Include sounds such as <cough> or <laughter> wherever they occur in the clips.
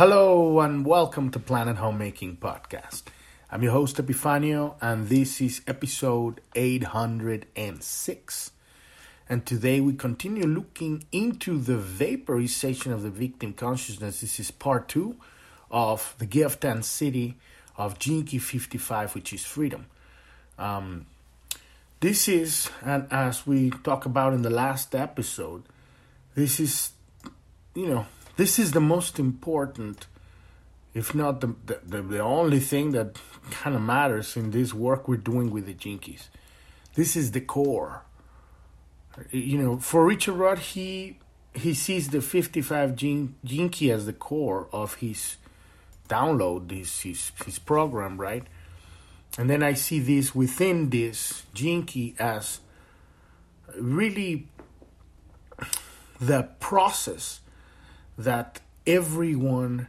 Hello and welcome to Planet Homemaking Podcast. I'm your host Epifanio and this is episode 806. And today we continue looking into the vaporization of the victim consciousness. This is part two of the gift and Siddhi of Gene 55, which is freedom. Um, this is, and as we talked about in the last episode, this is, you know, this is the most important, if not the, the, the only thing that kind of matters in this work we're doing with the Gene Keys. This is the core. You know, for Richard Rudd, he he sees the 55 gene, gene as the core of his download, his, his, his program, right? And then I see this within this key as really the process that everyone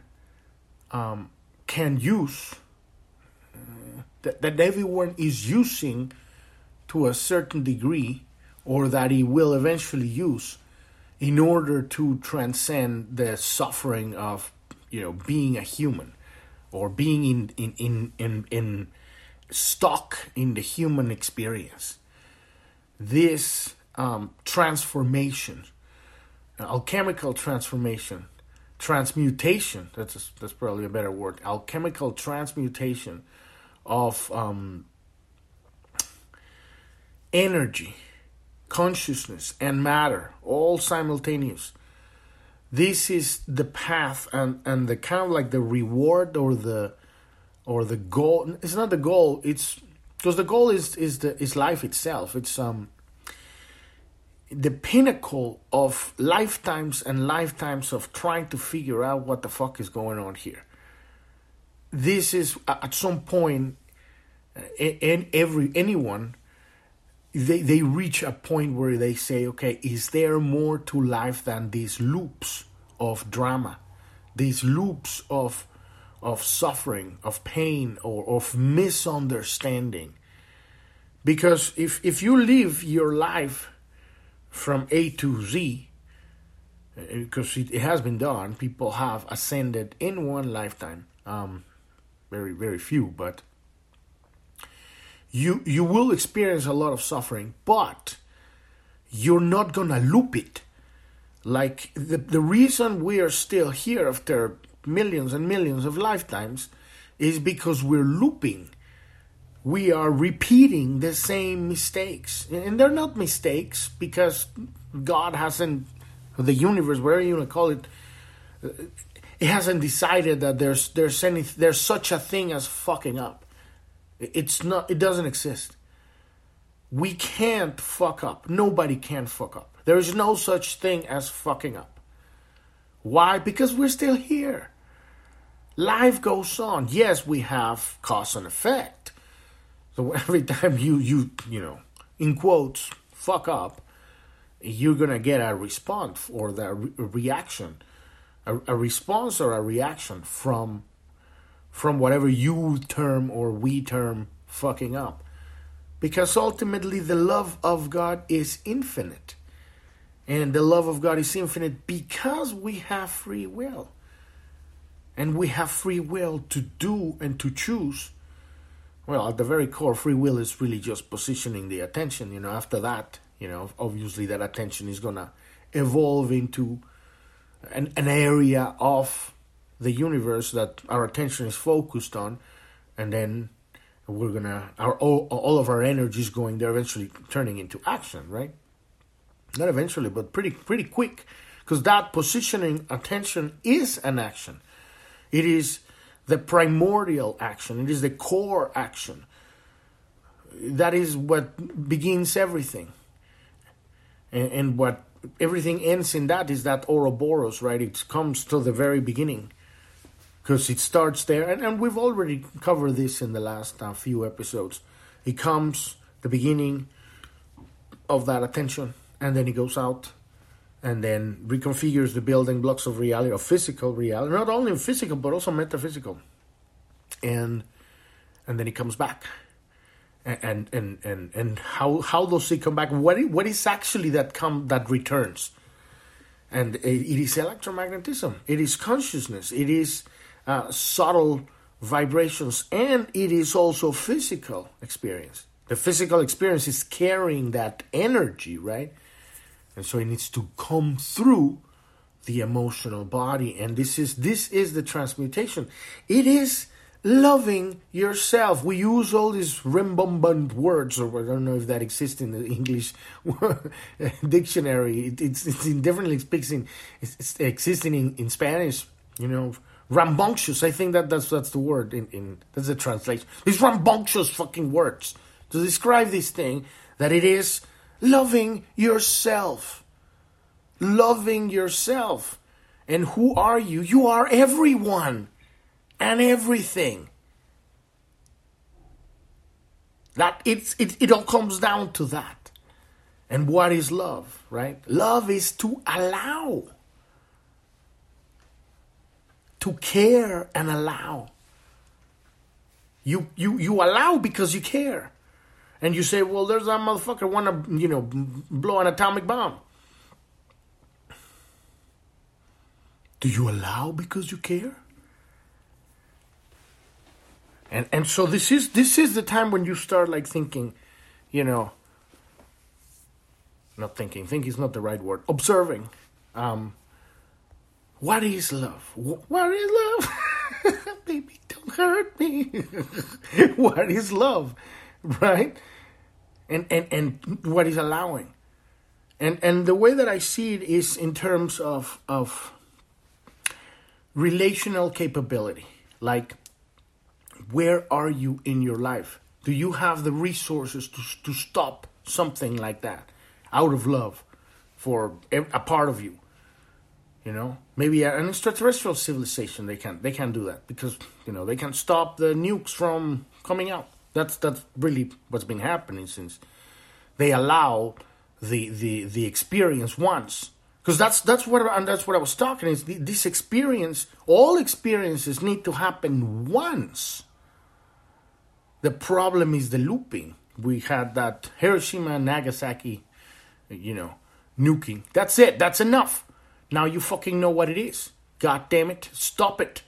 um, can use, that, that everyone is using to a certain degree, or that he will eventually use in order to transcend the suffering of you know being a human or being in in in in, in stuck in the human experience. This um, transformation alchemical transformation, transmutation. That's a, that's probably a better word. Alchemical transmutation of um, energy, consciousness, and matter, all simultaneous. This is the path and, and the kind of like the reward or the or the goal. It's not the goal. It's because the goal is is the is life itself. It's um the pinnacle of lifetimes and lifetimes of trying to figure out what the fuck is going on here. This is at some point, in every anyone, they they reach a point where they say, okay, is there more to life than these loops of drama, these loops of of suffering, of pain, or of misunderstanding? Because if if you live your life from A to Z, because it, has been done. People have ascended in one lifetime. Um, very, very few, but you you will experience a lot of suffering, but you're not gonna loop it. Like the the reason we are still here after millions and millions of lifetimes is because we're looping we are repeating the same mistakes. And they're not mistakes because God hasn't, the universe, whatever you want to call it, uh, it hasn't decided that there's there's any there's such a thing as fucking up. It's not. It doesn't exist. We can't fuck up. Nobody can fuck up. There is no such thing as fucking up. Why? Because we're still here. Life goes on. Yes, we have cause and effect so <laughs> every time you you you know in quotes fuck up, you're gonna get a response or the re- reaction, a, a response or a reaction from from whatever you term or we term fucking up. Because ultimately, the love of God is infinite. And the love of God is infinite because we have free will. And we have free will to do and to choose well, at the very core, free will is really just positioning the attention. You know, after that, you know, obviously that attention is gonna evolve into an, an area of the universe that our attention is focused on, and then we're gonna our all, all of our energy is going there, eventually turning into action, right? Not eventually, but pretty pretty quick, because that positioning attention is an action. It is the primordial action, it is the core action. That is what begins everything. And, and what everything ends in that is that Ouroboros, right? It comes to the very beginning because it starts there. And, and we've already covered this in the last uh, few episodes. It comes, the beginning of that attention, and then it goes out and then reconfigures the building blocks of reality, of physical reality, not only physical but also metaphysical, and and then he comes back, and and and and how how does he come back? What what is actually that come that returns? And it is electromagnetism, it is consciousness, it is uh, subtle vibrations, and it is also physical experience. The physical experience is carrying that energy, right? And so it needs to come through the emotional body. And this is this is the transmutation. It is loving yourself. We use all these rimbombant words or i don't know if that exists in the <laughs> english <laughs> dictionary. It, it's, it's differently speaks in it's existing in, in spanish you know. Rambunctious. I think that that's that's the word in, in that's the translation. These rambunctious fucking words to describe this thing that it is loving yourself loving yourself. And who are you? You are everyone and everything. That it's it, it all comes down to that. And what is love, right? Love is to allow. To care and allow. You you you allow because you care. And you say, well, there's that motherfucker want to, you know, blow an atomic bomb. Do you allow because you care? And and so this is this is the time when you start like thinking, you know, not thinking. Think is not the right word. Observing. Um, what is love? What is love? <laughs> Baby, don't hurt me. <laughs> what is love? <laughs> Right? And and and what is allowing? And and the way that I see it is in terms of of relational capability. Like where are you in your life? Do you have the resources to, to stop something like that out of love for a part of you? You know? Maybe uh, an extraterrestrial civilization they can they can do that because you know they can stop the nukes from coming out that's that's really what's been happening since they allow the the the experience once because that's that's what and that's what I was talking is this experience. All experiences need to happen once. The problem is the looping. We had that Hiroshima Nagasaki, you know, nuking. That's it. That's enough. Now you fucking know what it is. God damn it! Stop it.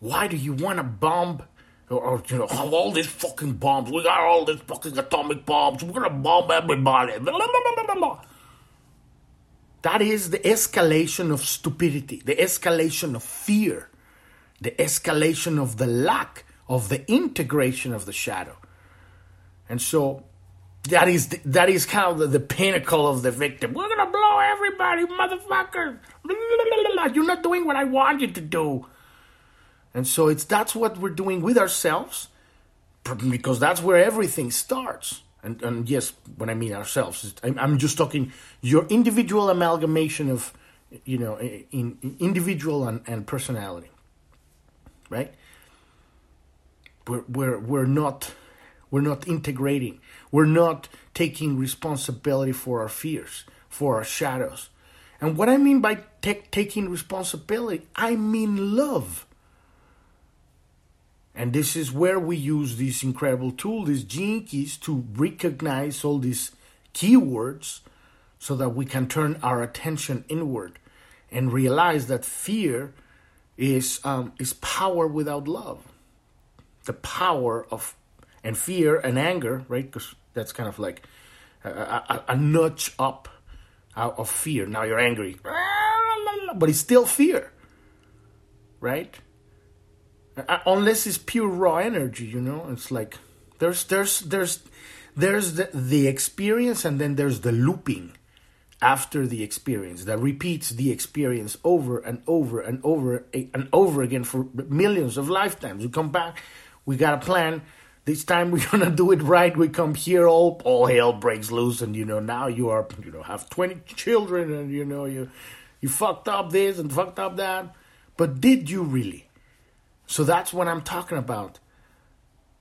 Why do you want to bomb or, or, you know, oh, all these fucking bombs. We got all these fucking atomic bombs. We're gonna bomb everybody. That is the escalation of stupidity, the escalation of fear, the escalation of the lack of the integration of the shadow. And so that is the, that is kind of the, the, pinnacle of the victim. We're gonna blow everybody, motherfucker. You're not doing what I want you to do. And so it's that's what we're doing with ourselves, because that's where everything starts and, and yes, when I mean ourselves, I'm just talking your individual amalgamation of, you know, in, in individual and, and personality, right? We're, we're, we're not we're not integrating. We're not taking responsibility for our fears, for our shadows. And what I mean by te- taking responsibility, I mean love. And this is where we use this incredible tool, these gene keys, to recognize all these keywords so that we can turn our attention inward and realize that fear is, um, is power without love. The power of, and fear and anger, right? Because that's kind of like a, a, a nudge up out of fear. Now you're angry, but it's still fear, right? Uh, unless it's pure raw energy you know? It's like there's there's there's there's the, the experience and then there's the looping after the experience that repeats the experience over and over and over and over again for millions of lifetimes. We come back we got a plan. This time we're <laughs> gonna do it right. We come here all all hell breaks loose and you know now you are you know have 20 children and you know you you fucked up this and fucked up that. But did you really so that's what I'm talking about.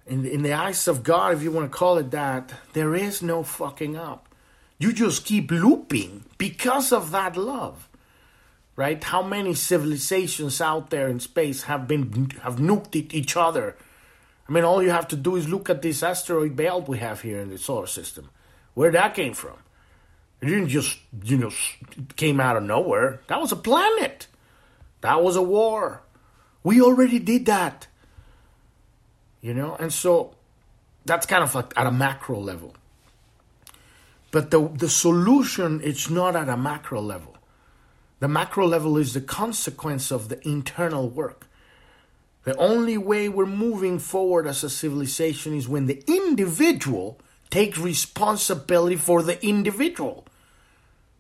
In, in the eyes of God, if you want to call it that, there is no fucking up. You just keep looping because of that love. Right? How many civilizations out there in space have been have nuked each other? I mean, all you have to do is look at this asteroid belt we have here in the solar system. Where that came from. It didn't just, you know, came out of nowhere. That was a planet. That was a war. We already did that. You know, and so that's kind of like at a macro level. But the the solution it's not at a macro level. The macro level is the consequence of the internal work. The only way we're moving forward as a civilization is when the individual takes responsibility for the individual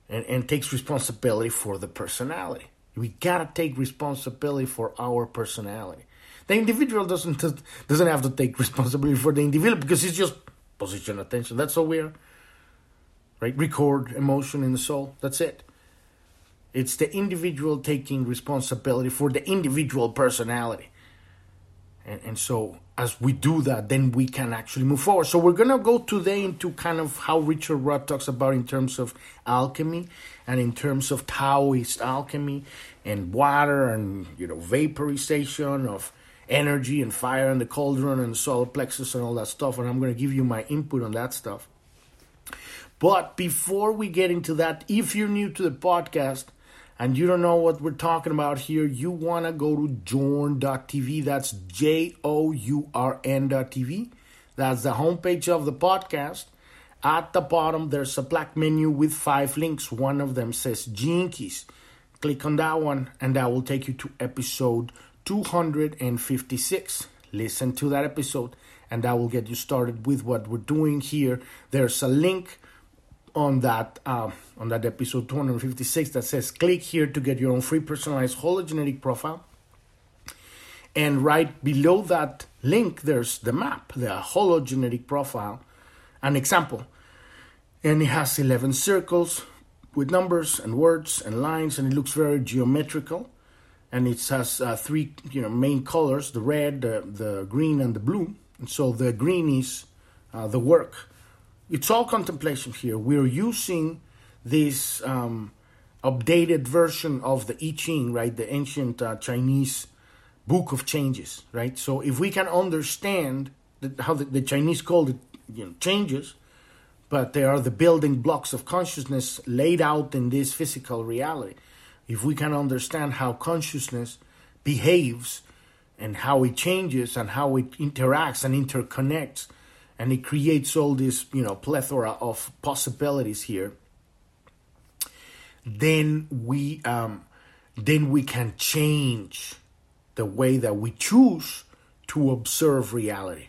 and, and takes responsibility for the personality. We gotta take responsibility for our personality. The individual doesn't doesn't have to take responsibility for the individual because it's just position attention. That's all we are. Right? Record emotion in the soul. That's it. It's the individual taking responsibility for the individual personality. And, and so as we do that, then we can actually move forward. So we're gonna go today into kind of how Richard Rudd talks about in terms of alchemy and in terms of Taoist alchemy and water and you know vaporization of energy and fire and the cauldron and the solar plexus and all that stuff. And I'm gonna give you my input on that stuff. But before we get into that, if you're new to the podcast, and you don't know what we're talking about here, you want to go to journ.tv. That's J O U R N.tv. That's the homepage of the podcast. At the bottom, there's a black menu with five links. One of them says Gene Keys. Click on that one, and that will take you to episode 256. Listen to that episode, and that will get you started with what we're doing here. There's a link on that uh, on that episode 256 that says click here to get your own free personalized hologenetic profile. And right below that link there's the map the hologenetic profile. An example. And it has 11 circles with numbers and words and lines and it looks very geometrical. And it has uh, three you know main colors the red the, the green and the blue. And so the green is uh, the work it's all contemplation here. We're using this um, updated version of the I Ching, right? The ancient uh, Chinese book of changes, right? So if we can understand the, how the, the, Chinese called it, you know, changes, but they are the building blocks of consciousness laid out in this physical reality. If we can understand how consciousness behaves and how it changes and how it interacts and interconnects and it creates all this you know plethora of possibilities here then we um, then we can change the way that we choose to observe reality.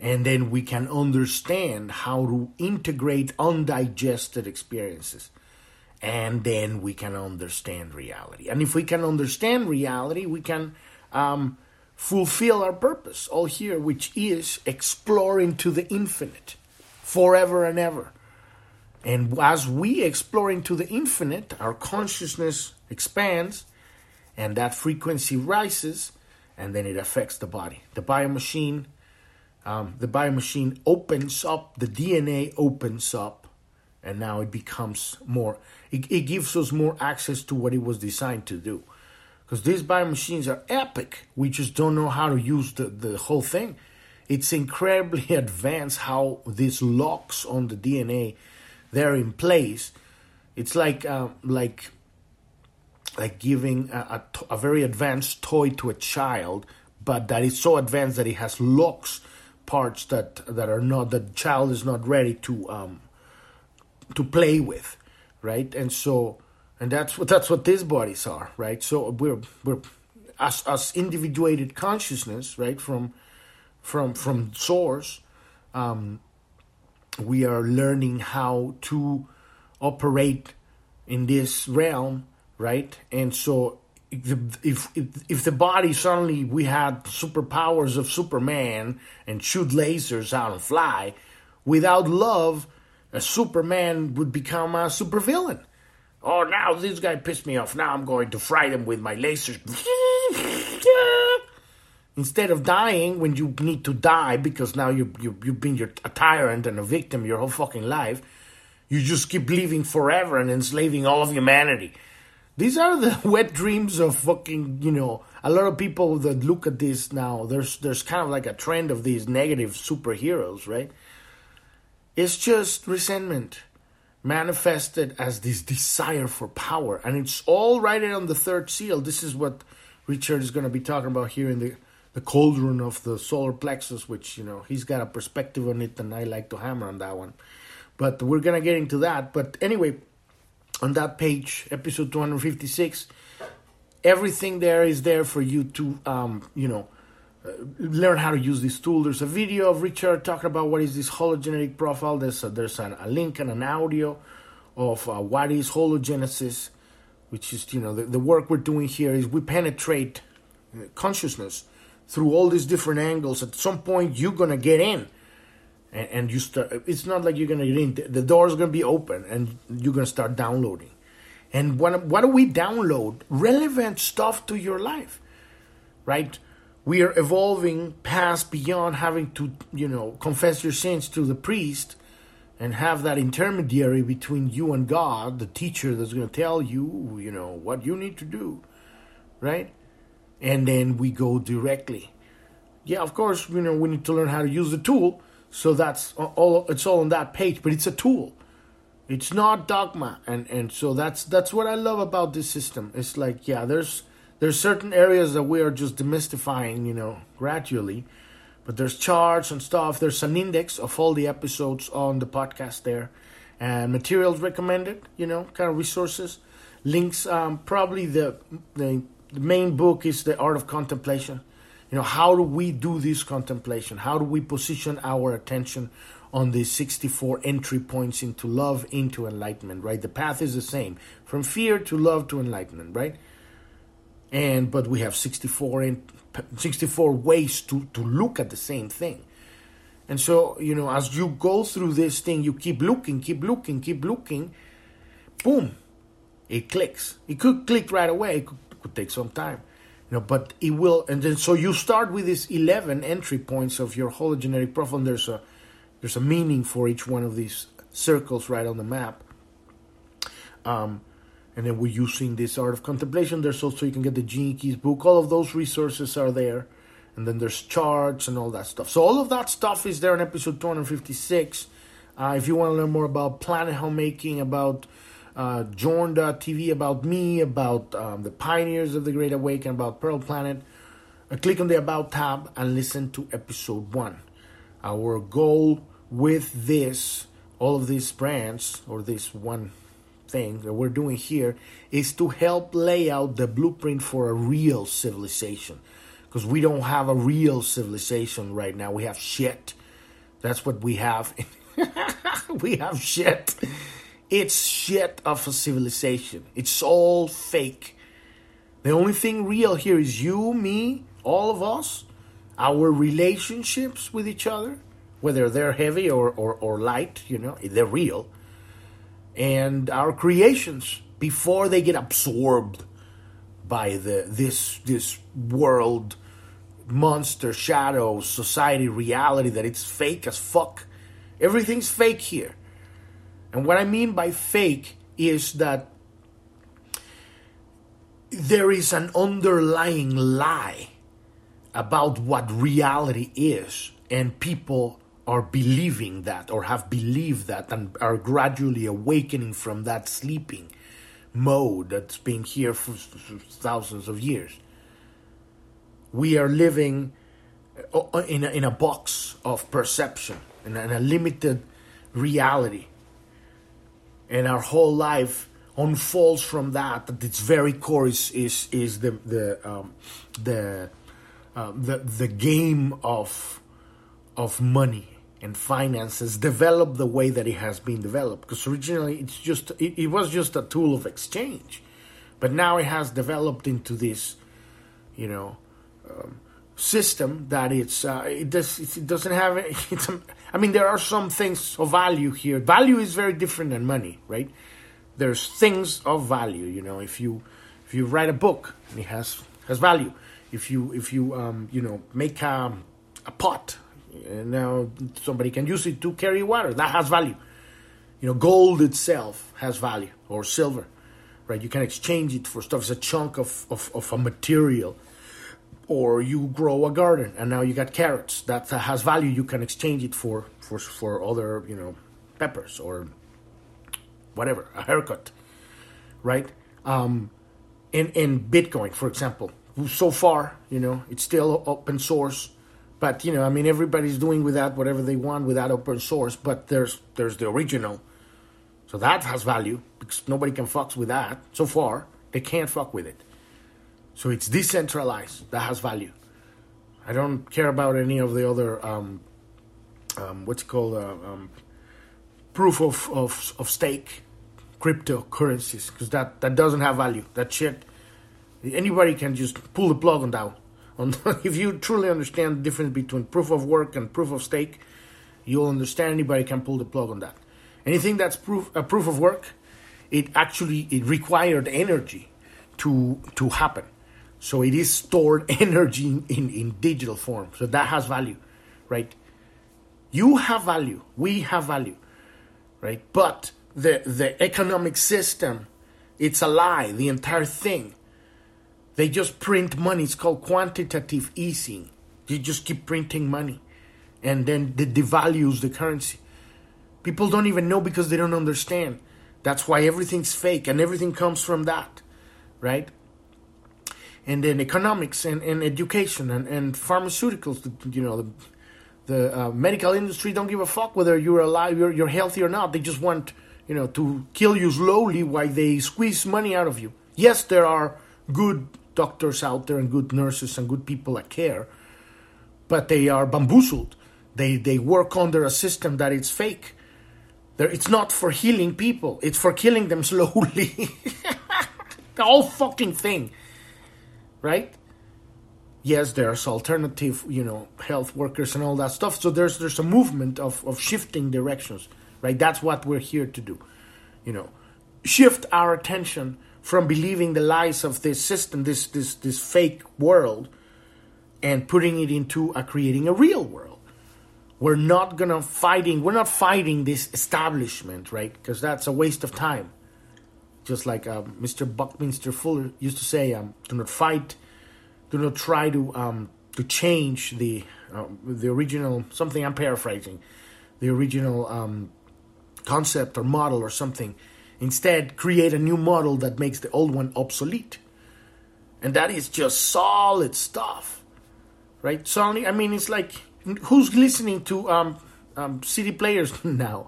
And then we can understand how to integrate undigested experiences. And then we can understand reality. And if we can understand reality we can um, fulfill our purpose all here, which is exploring to the infinite forever and ever. And as we explore into the infinite, our consciousness expands and that frequency rises and then it affects the body. The biomachine, um, the biomachine opens up, the DNA opens up, and now it becomes more, it, it gives us more access to what it was designed to do because these bio machines are epic. We just don't know how to use the, the whole thing. It's incredibly <laughs> advanced how these locks on the DNA they're in place. It's like uh, like like giving a, a, a, very advanced toy to a child, but that is so advanced that it has locks parts that that are not the child is not ready to um, to play with, right? And so and that's what that's what these bodies are, right? So we're we're as as individuated consciousness, right? From from from source, um, we are learning how to operate in this realm, right? And so if, if if the body suddenly we had superpowers of Superman and shoot lasers out and fly, without love, a Superman would become a supervillain Oh, now this guy pissed me off. Now I'm going to fry them with my lasers. Instead of dying when you need to die because now you, you, you've been your, a tyrant and a victim your whole fucking life, you just keep living forever and enslaving all of humanity. These are the <laughs> wet dreams of fucking, you know, a lot of people that look at this now, there's there's kind of like a trend of these negative superheroes, right? It's just resentment manifested as this desire for power. And it's all right on the third seal. This is what Richard is going to be talking about here in the, the cauldron of the solar plexus, which, you know, he's got a perspective on it, and I like to hammer on that one. But we're going to get into that. But anyway, on that page, episode 256, everything there is there for you to, um, you know, learn how to use this tool. There's a video of Richard talking about what is this hologenetic profile. There's a, there's an, a link and an audio of uh, what is hologenesis, which is you know the, the work we're doing here is we penetrate uh, consciousness through all these different angles. At some point, you're gonna get in, and, you start. It's not like you're gonna get in. The door is gonna be open, and you're gonna start downloading. And what what do we download? Relevant stuff to your life, right? We are evolving past beyond having to, you know, confess your sins to the priest and have that intermediary between you and God, the teacher that's going to tell you, you know, what you need to do, right? And then we go directly. Yeah, of course, you know, we need to learn how to use the tool. So that's all. It's all on that page, but it's a tool. It's not dogma, and and so that's that's what I love about this system. It's like, yeah, there's there's certain areas that we are just demystifying, you know, gradually. But there's charts and stuff. There's an index of all the episodes on the podcast there, and materials recommended, you know, kind of resources, links. Um, probably the, the the main book is the Art of Contemplation. You know, how do we do this contemplation? How do we position our attention on the 64 entry points into love, into enlightenment, right? The path is the same from fear to love to enlightenment, right? And but we have 64 and 64 ways to, to look at the same thing. And so you know as you go through this thing you keep looking keep looking keep looking boom it clicks. It could click right away. It could, could take some time you know but it will and then so you start with these 11 entry points of your hologenetic profile and there's a there's a meaning for each one of these circles right on the map. Um, and then we're using this art of contemplation. There's also you can get the Gene Keys book. All of those resources are there, and then there's charts and all that stuff. So all of that stuff is there in episode 256. Uh, if you want to learn more about planet homemaking, about uh, Journ.tv, about me, about um, the pioneers of the Great Awakening, about Pearl Planet, uh, click on the About tab and listen to episode one. Our goal with this, all of these brands, or this one thing that we're doing here is to help lay out the blueprint for a real civilization. Because we don't have a real civilization right now. We have shit. That's what we have. <laughs> we have shit. It's shit of a civilization. It's all fake. The only thing real here is you, me, all of us, our relationships with each other, whether they're heavy or, or, or light, you know, they're real and our creations before they get absorbed by the this this world monster shadow society reality that it's fake as fuck. Everything's fake here. And what i mean by fake is that there is an underlying lie about what reality is and people are believing that or have believed that and are gradually awakening from that sleeping mode that's been here for thousands of years. We are living uh, in a, in a box of perception, in a, in a limited reality. And our whole life unfolds from that. At its very core is is, is the the um, the, uh, the the game of of money and finances developed the way that it has been developed. Because originally it's just it, it, was just a tool of exchange, but now it has developed into this, you know, um, system that it's uh, it does it doesn't have <laughs> it's. I mean, there are some things of value here. Value is very different than money, right? There's things of value. You know, if you if you write a book, it has has value. If you if you um, you know make a, a pot and now somebody can use it to carry water. That has value. You know, gold itself has value, or silver, right? You can exchange it for stuff. It's a chunk of, of, of a material. Or you grow a garden and now you got carrots that has value. You can exchange it for, for, for other, you know, peppers or whatever, a haircut, right? Um, in in Bitcoin, for example, so far, you know, it's still open source, but you know, I mean, everybody's doing with that whatever they want without open source. But there's there's the original, so that has value because nobody can fuck with that. So far, they can't fuck with it. So it's decentralized. That has value. I don't care about any of the other um, um, what's called uh, um, proof of, of of stake cryptocurrencies because that that doesn't have value. That shit, anybody can just pull the plug on that. <laughs> If you truly understand the difference between proof of work and proof of stake, you'll understand anybody can pull the plug on that. Anything that's proof a proof of work, it actually it required energy to to happen. So it is stored <laughs> energy in, in, in digital form. So that has value, right? You have value. We have value, right? But the the economic system, it's a lie. The entire thing. They just print money. It's called quantitative easing. You just keep printing money, and then it devalues the currency. People don't even know because they don't understand. That's why everything's fake, and everything comes from that, right? and then economics and, and education and, and pharmaceuticals. You know, the, the uh, medical industry don't give a fuck whether you're alive, you're, you're healthy or not. They just want, you know, to kill you slowly while they squeeze money out of you. Yes, there are good doctors out there and good nurses and good people that care, but they are bamboozled. They they work under a system that is fake. They're, it's not for healing people. It's for killing them <laughs> slowly. <laughs> the whole fucking thing right? Yes, there's alternative, you know, health workers and all that stuff. So there's there's a movement of, of shifting directions, right? That's what we're here to do. You know, shift our attention from believing the lies of this system, this this this fake world, and putting it into a creating a real world. We're not gonna fighting. We're not fighting this establishment, right? Because that's a waste of time just like uh, Mr. Buckminster Fuller used to say, um, "Do not fight, do not try to um, to change the uh, the original something." I'm paraphrasing the original um, concept or model or something. Instead, create a new model that makes the old one obsolete, and that is just solid stuff, right? Suddenly, I mean, it's like who's listening to um, um, CD players <laughs> now?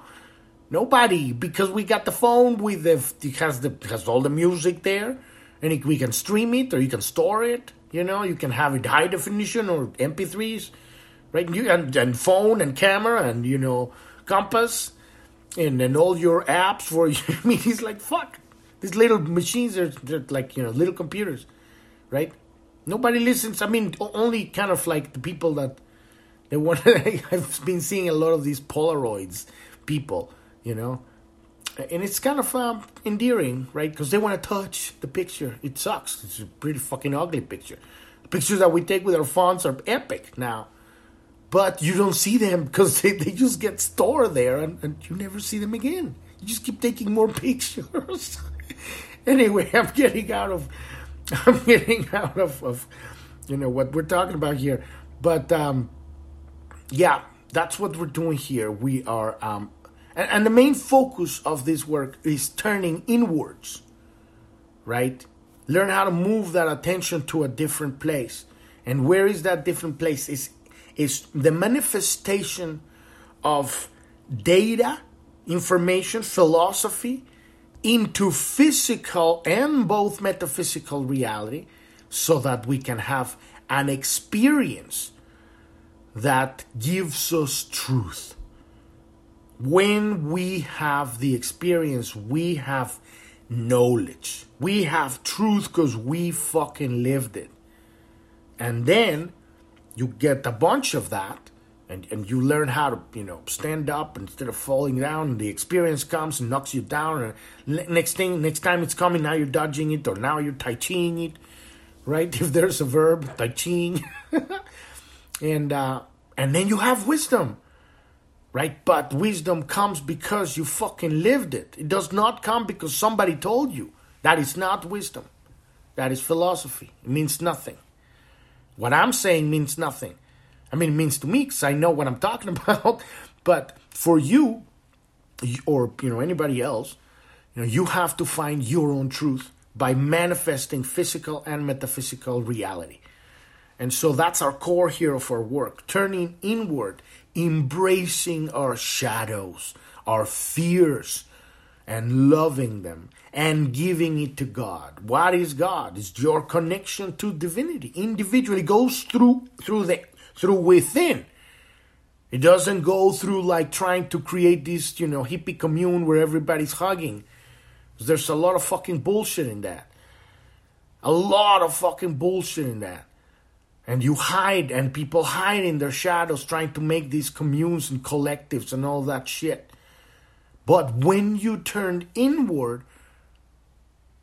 Nobody, because we got the phone with the it has the it has all the music there, and it, we can stream it or you can store it. You know, you can have it high definition or MP3s, right? You, and, and phone and camera and you know compass, and then all your apps for. <laughs> I mean, it's like fuck. These little machines are they're like you know little computers, right? Nobody listens. I mean, only kind of like the people that they want. <laughs> I've been seeing a lot of these Polaroids people you know. And it's kind of um, endearing, right? Because they want to touch the picture. It sucks. It's a pretty fucking ugly picture. Pictures that we take with our phones are epic now. But you don't see them because <laughs> they, they just get stored there and, and you never see them again. You just keep taking more <laughs> pictures. <laughs> anyway, I'm getting out of I'm getting out of, of you know what we're talking about here. But um, yeah, that's what we're doing here. We are um, and, and the main focus of this work is turning inwards, right? Learn how to move that attention to a different place. And where is that different place? Is is the manifestation of data, information, philosophy into physical and both metaphysical reality so that we can have an experience that gives us truth when we have the experience, we have knowledge. We have truth because we fucking lived it. And then you get a bunch of that and, and you learn how to, you know, stand up instead of falling down. The experience comes and knocks you down. And next thing, next time it's coming, now you're dodging it or now you're tai chiing it, right? <laughs> If there's a verb, tai chiing. <laughs> and, uh, and then you have wisdom right? But wisdom comes because you fucking lived it. It does not come because somebody told you. That is not wisdom. That is philosophy. It means nothing. What I'm saying means nothing. I mean, it means to me because I know what I'm talking <laughs> about. But for you, or you know anybody else, You know, you have to find your own truth by manifesting physical and metaphysical reality. And so that's our core here of our work, turning inward, embracing our shadows, our fears, and loving them and giving it to God. What is God? It's your connection to divinity. Individually goes through through the through within. It doesn't go through like trying to create this, you know, hippie commune where everybody's hugging. There's a lot of fucking bullshit in that. A lot of fucking bullshit in that. And you hide, and people hide in their shadows trying to make these communes and collectives and all that shit. But when you turn inward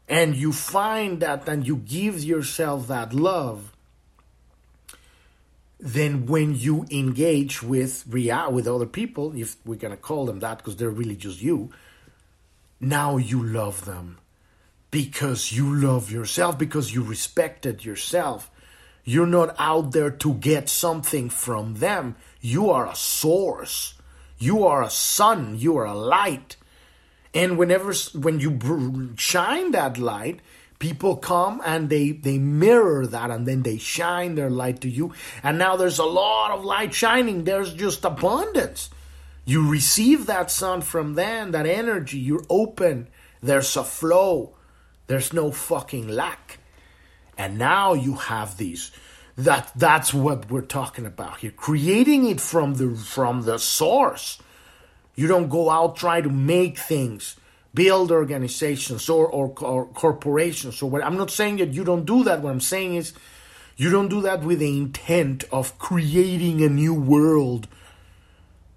and you find that and you give yourself that love, then when you engage with real with other people, if we're gonna call them that because they're really just you, now you love them because you love yourself, because you respected yourself. You're not out there to get something from them. You are a source. You are a sun. You are a light. And whenever when you shine that light, people come and they they mirror that and then they shine their light to you. And now there's a lot of light shining. There's just abundance. You receive that sun from them, that energy. You're open. There's a flow. There's no fucking lack. And now you have these. That that's what we're talking about here. Creating it from the from the source. You don't go out try to make things, build organizations or, or, or corporations or what. I'm not saying that you don't do that. What I'm saying is you don't do that with the intent of creating a new world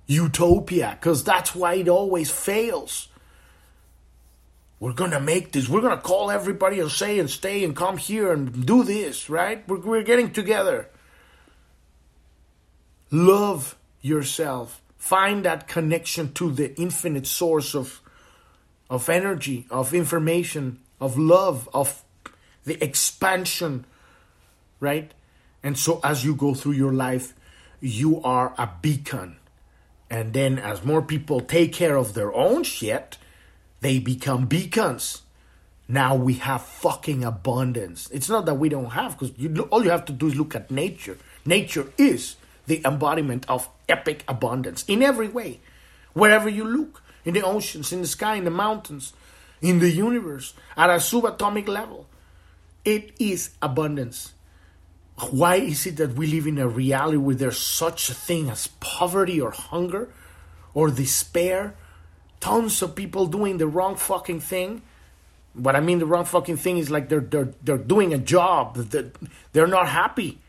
utopia because that's why it always fails. We're gonna make this. We're gonna call everybody and say and stay and come here and do this, right? We're, we're getting together. Love yourself. Find that connection to the infinite source of, of energy, of information, of love, of the expansion, right? And so as you go through your life, you are a beacon and then as more people take care of their own shit, they become beacons. Now we have fucking abundance. It's not that we don't have, because you, all you have to do is look at nature. Nature is the embodiment of epic abundance in every way. Wherever you look, in the oceans, in the sky, in the mountains, in the universe, at a subatomic level, it is abundance. Why is it that we live in a reality where there's such a thing as poverty or hunger or despair? Tons of people doing the wrong fucking thing. What I mean, the wrong fucking thing is like they're they're they're doing a job that they're not happy,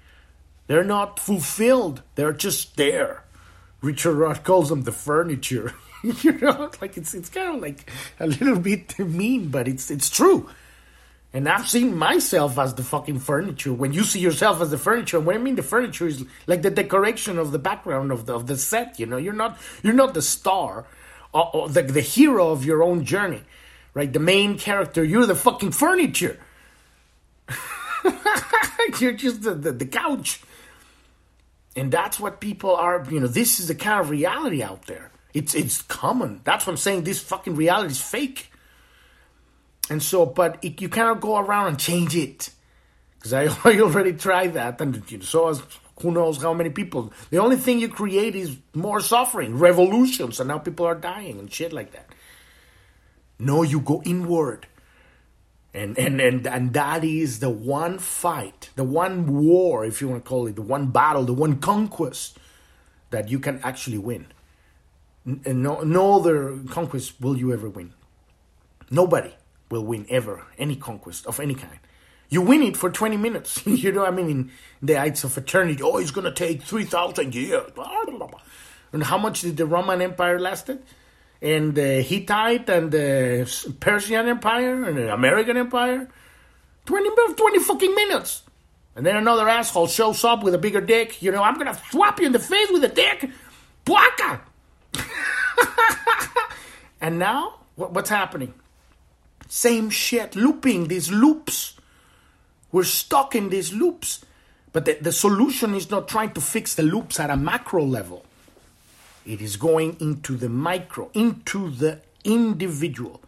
they're not fulfilled. They're just there. Richard Rudd calls them the furniture. <laughs> you know, like it's it's kind of like a little bit mean, but it's it's true. And I've seen myself as the fucking furniture. When you see yourself as the furniture, what I mean the furniture is like the decoration of the background of the of the set. You know, you're not you're not the star, or, or the the hero of your own journey, right? The main character. You're the fucking furniture. <laughs> you're just the, the the couch. And that's what people are. You know, this is the kind of reality out there. It's it's common. That's what I'm saying. This fucking reality is fake. And so, but it, you cannot go around and change it. Because I, I <laughs> already tried that. And so as who knows how many people. The only thing you create is more suffering, revolutions, and now people are dying and shit like that. No, you go inward. And, and, and, and that is the one fight, the one war, if you want to call it, the one battle, the one conquest that you can actually win. And no, no other conquest will you ever win. Nobody will win ever any conquest of any kind. You win it for 20 minutes. <laughs> you know, I mean, in the Heights of Eternity, oh, it's going to take 3,000 years. And how much did the Roman Empire lasted? And the Hittite and the Persian Empire and the American Empire? 20, 20 fucking minutes. And then another asshole shows up with a bigger dick. You know, I'm going to swap you in the face with a dick. Puaka! <laughs> and now, what's happening? Same shit, looping these loops. We're stuck in these loops. But the, the solution is not trying to fix the loops at a macro level, it is going into the micro, into the individual.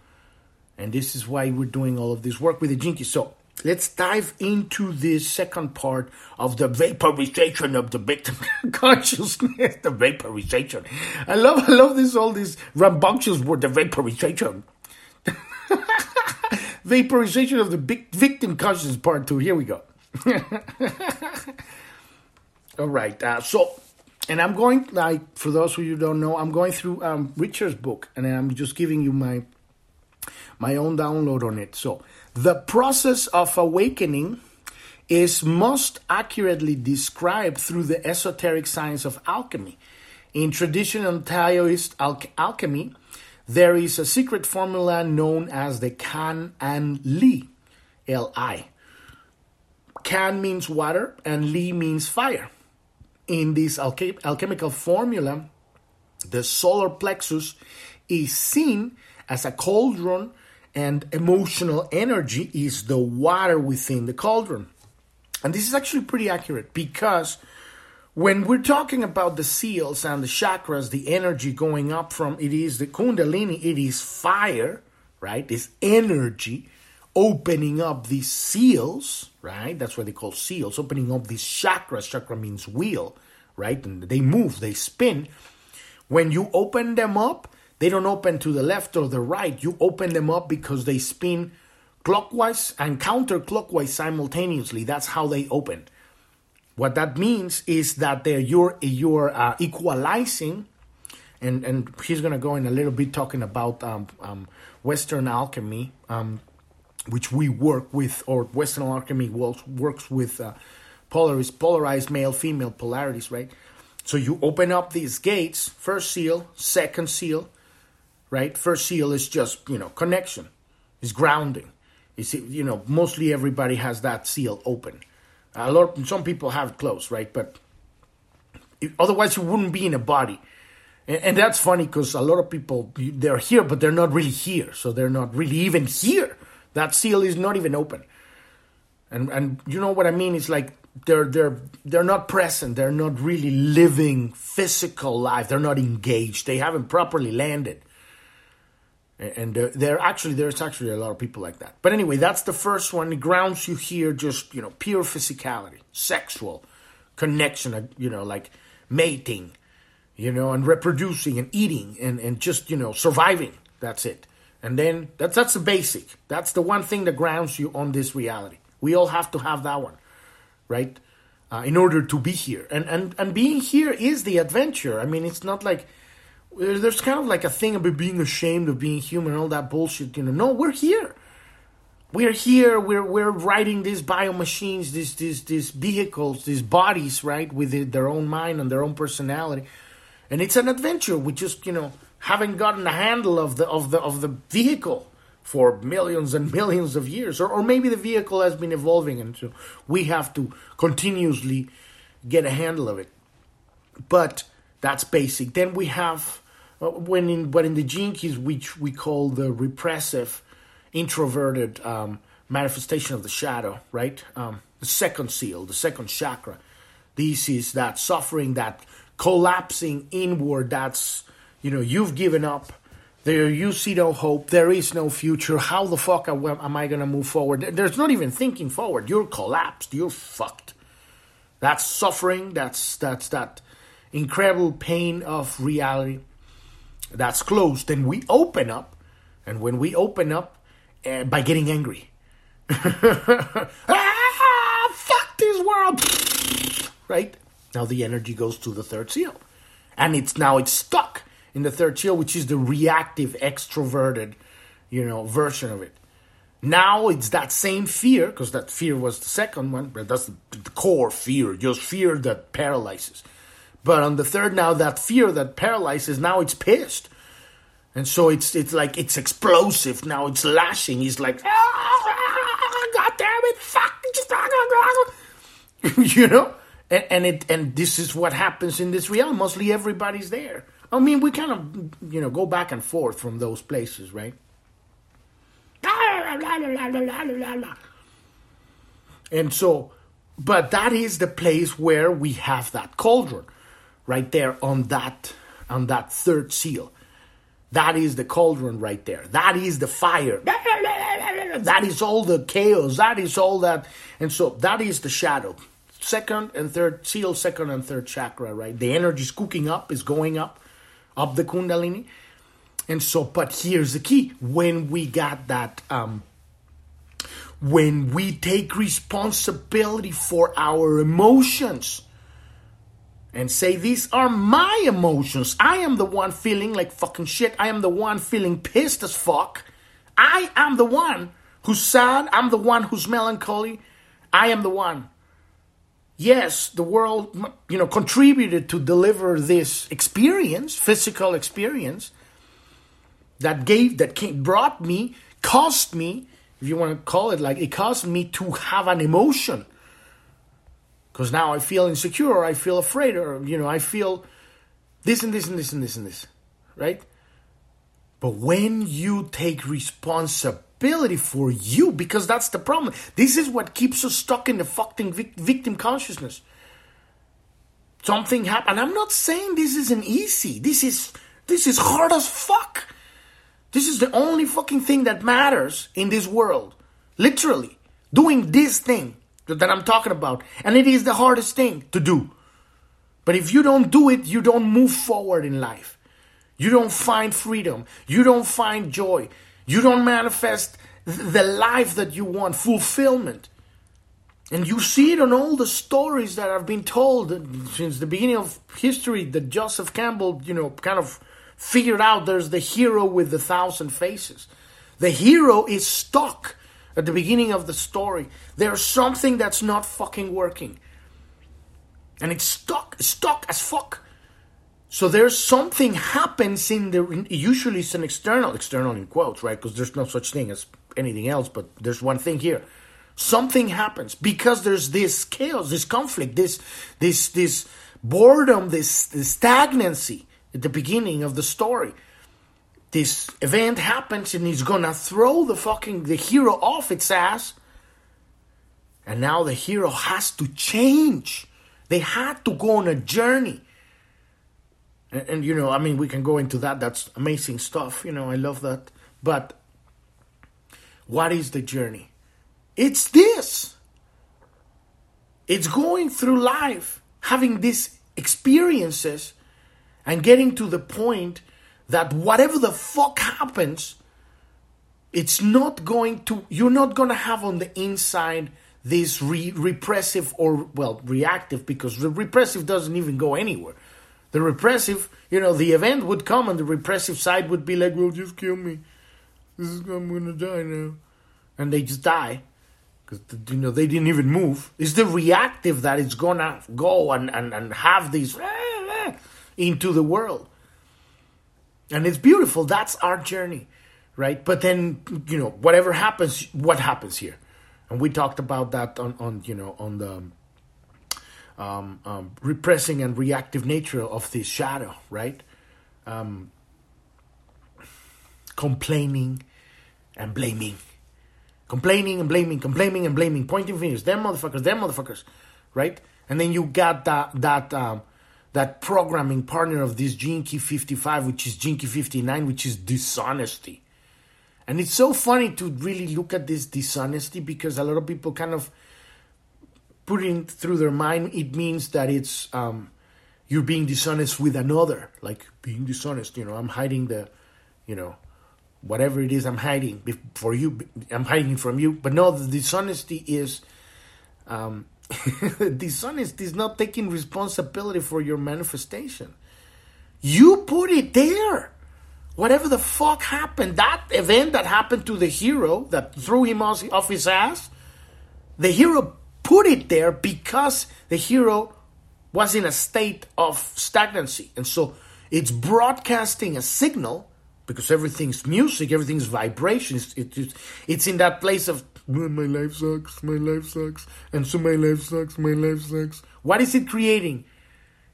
And this is why we're doing all of this work with the Keys. So let's dive into this second part of the vaporization of the victim <laughs> consciousness. the vaporization. I love, I love this, all these rambunctious word, the vaporization. <laughs> vaporization of the big victim consciousness part two. Here we go. <laughs> all right. Uh, so, and I'm going, like, for those of you who don't know, I'm going through um, Richard's book and I'm just giving you my my own download on it. So, the process of awakening is most accurately described through the esoteric science of alchemy. In traditional Taoist al- alchemy, there is a secret formula known as the Kan and Li, L I. Kan means water and Li means fire. In this alchem- alchemical formula, the solar plexus is seen as a cauldron and emotional energy is the water within the cauldron. And this is actually pretty accurate because when we're talking about the seals and the chakras, the energy going up from it is the kundalini, it is fire, right? This energy opening up these seals, right? That's what they call seals, opening up these chakras. Chakra means wheel, right? And they move, they spin. When you open them up, they don't open to the left or the right. You open them up because they spin clockwise and counterclockwise simultaneously. That's how they open. What that means is that you're you're uh, equalizing, and and he's gonna go in a little bit talking about um, um, Western alchemy, um, which we work with, or Western alchemy works works with uh, polarized polarized male female polarities, right? So you open up these gates, first seal, second seal, right? First seal is just, you know, connection, is grounding. You see, you know, mostly everybody has that seal open. A lot, some people have clothes, right? But otherwise, you wouldn't be in a body. And, and that's funny because a lot of people they're here, but they're not really here, so they're not really even here. That seal is not even open. And and you know what I mean? It's like they're they're they're not present. They're not really living physical life. They're not engaged. They haven't properly landed and there, there actually there's actually a lot of people like that. But anyway that's the first one. It grounds you here just you know pure physicality sexual connection uh, you know like mating you know and reproducing and eating and, and just you know surviving. That's it. And then that's that's the basic. That's the one thing that grounds you on this reality. We all have to have that one right uh, in order to be here. And, and and being here is the adventure. I mean it's not like there's kind of like a thing about being ashamed of being human and all that bullshit. You know, no, we're here. We're here. We're we're riding these bio machines, these these these vehicles, these bodies, right, with their own mind and their own personality, and it's an adventure. We just you know haven't gotten a handle of the of the of the vehicle for millions and <laughs> millions of years, or or maybe the vehicle has been evolving, and so we have to continuously get a handle of it. But that's basic. Then we have when in but in the keys which we call the repressive introverted um, manifestation of the shadow right? Um, the second seal the second chakra. This is that suffering that collapsing inward that's you know you've given up. There you see no hope. There is no future. How the fuck am i going to move forward? There's not even thinking forward. You're collapsed. You're fucked. That's suffering. That's that's that incredible pain of reality that's closed, then we open up. And when we open up, uh, by getting angry, <laughs> ah, fuck this world, right? Now the energy goes to the third seal, and it's now it's stuck in the third seal, which is the reactive, extroverted, you know, version of it. Now it's that same fear, because that fear was the second one, but that's the, the core fear, just fear that paralyzes. But on the third now, that fear that paralyzes, now it's pissed. And so it's it's like it's explosive now. It's lashing. He's like, ah, God damn it, fuck, <laughs> you know. And, and it and this is what happens in this realm. Mostly everybody's there. I mean, we kind of you know go back and forth from those places, right? And so, but that is the place where we have that cauldron right there on that on that third seal. That is the cauldron right there. That is the fire. that is all the chaos. That is all that. And so that is the shadow. Second and third, seal second and third chakra, right? The energy is cooking up, is going up, up the Kundalini. And so, but here's the key when we got that, um, when we take responsibility for our emotions and say, These are my emotions. I am the one feeling like fucking shit. I am the one feeling pissed as fuck. I am the one who's sad. I'm the one who's melancholy. I am the one. Yes, the world, you know, contributed to deliver this experience, physical experience that gave, that came, brought me, cost me, if you want to call it like, it caused me to have an emotion. Because now I feel insecure, or I feel afraid, or, you know, I feel this and this and this and this and this, right? But when you take responsibility for you, because that's the problem, this is what keeps us stuck in the fucking victim consciousness. Something happened. I'm not saying this isn't easy. This is this is hard as fuck. This is the only fucking thing that matters in this world. Literally, doing this thing that I'm talking about, and it is the hardest thing to do. But if you don't do it, you don't move forward in life. You don't find freedom. You don't find joy. You don't manifest the life that you want, fulfillment. And you see it on all the stories that have been told since the beginning of history that Joseph Campbell, you know, kind of figured out there's the hero with the thousand faces. The hero is stuck at the beginning of the story. There's something that's not fucking working. And it's stuck, stuck as fuck. So there's something happens in the usually it's an external external in quotes, right? Because there's no such thing as anything else, but there's one thing here. Something happens because there's this chaos, this conflict, this this this boredom, this, this stagnancy at the beginning of the story. This event happens and he's gonna throw the fucking the hero off its ass. And now the hero has to change. They had to go on a journey and, and, you know, I mean, we can go into that. That's amazing stuff. You know, I love that. But what is the journey? It's this. It's going through life, having these experiences, and getting to the point that whatever the fuck happens, it's not going to, you're not going to have on the inside this re- repressive or, well, reactive, because the repressive doesn't even go anywhere the repressive, you know, the event would come and the repressive side would be like, well, just kill me. This is, I'm going to die now. And they just die. Because, you know, they didn't even move. It's the reactive that is going to go and, and, and have this eh, eh, into the world. And it's beautiful. That's our journey, right? But then, you know, whatever happens, what happens here? And we talked about that on, on you know, on the um, um, repressing and reactive nature of this shadow, right? Um, complaining and blaming. Complaining and blaming, complaining and blaming, pointing fingers, them motherfuckers, them motherfuckers, right? And then you got that that um, that programming partner of this Key 55, which is Key 59, which is dishonesty. And it's so funny to really look at this dishonesty because a lot of people kind of putting through their mind, it means that it's um, you're being dishonest with another, like being dishonest. You know, I'm hiding the, you know, whatever it is I'm hiding for you. I'm hiding from you. But no, the dishonesty is. Um, <laughs> dishonesty is not taking responsibility for your manifestation. You put it there. Whatever the fuck happened, that event that happened to the hero that threw him off his ass, the hero put it there because the hero was in a state of stagnancy. And so it's broadcasting a signal because everything's music, everything's vibrations. It, it, it's in that place of my life sucks, my life sucks, and so my life sucks, my life sucks. What is it creating?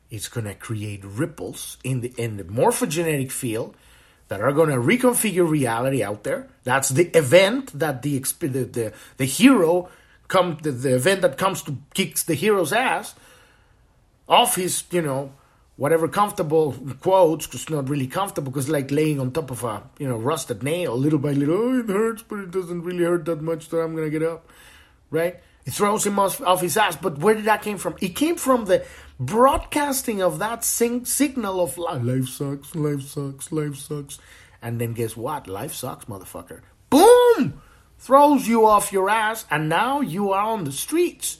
It's going to create ripples in the in the morphogenetic field that are going to reconfigure reality out there. That's the event that the the, the, the hero come the, the event that comes to kicks the hero's ass off his you know whatever comfortable quotes, because not really comfortable, because like laying on top of a you know rusted nail, little by little. Oh, it hurts, but it doesn't really hurt that much that I'm gonna get up, right? It throws him off, off his ass. But where did that came from? It came from the broadcasting of that sing- signal of life. Life sucks, life sucks, life sucks. And then guess what? Life sucks, motherfucker. Boom! Throws you off your ass, and now you are on the streets.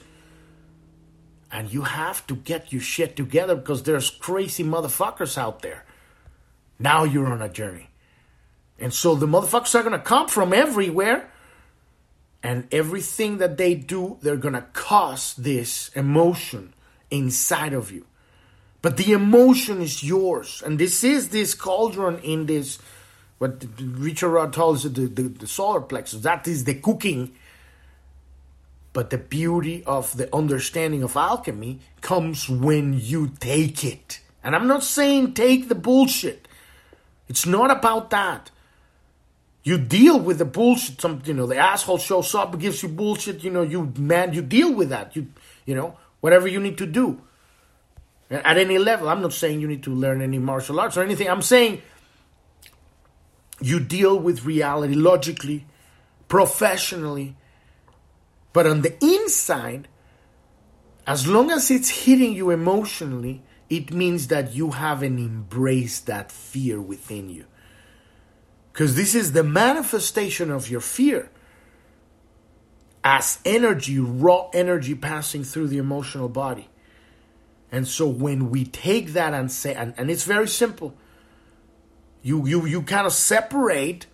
And you have to get your shit together because there's crazy motherfuckers out there. Now you're on a journey. And so the motherfuckers are going to come from everywhere and everything that they do, they're going to cause this emotion inside of you. But the emotion is yours. And this is this cauldron in this, what Richard Rudd calls it, the, the, the solar plexus. That is the cooking. But the beauty of the understanding of alchemy comes when you take it. And I'm not saying take the bullshit. It's not about that. You deal with the bullshit. Some you know the asshole shows up, gives you bullshit. You know you man, you deal with that. You you know whatever you need to do at any level. I'm not saying you need to learn any martial arts or anything. I'm saying you deal with reality logically, professionally, but on the inside, as long as it's hitting you emotionally, it means that you haven't embraced that fear within you. Because this is the manifestation of your fear as energy, raw energy passing through the emotional body. And so when we take that and say, and, and it's very simple, you, you, you kind of separate,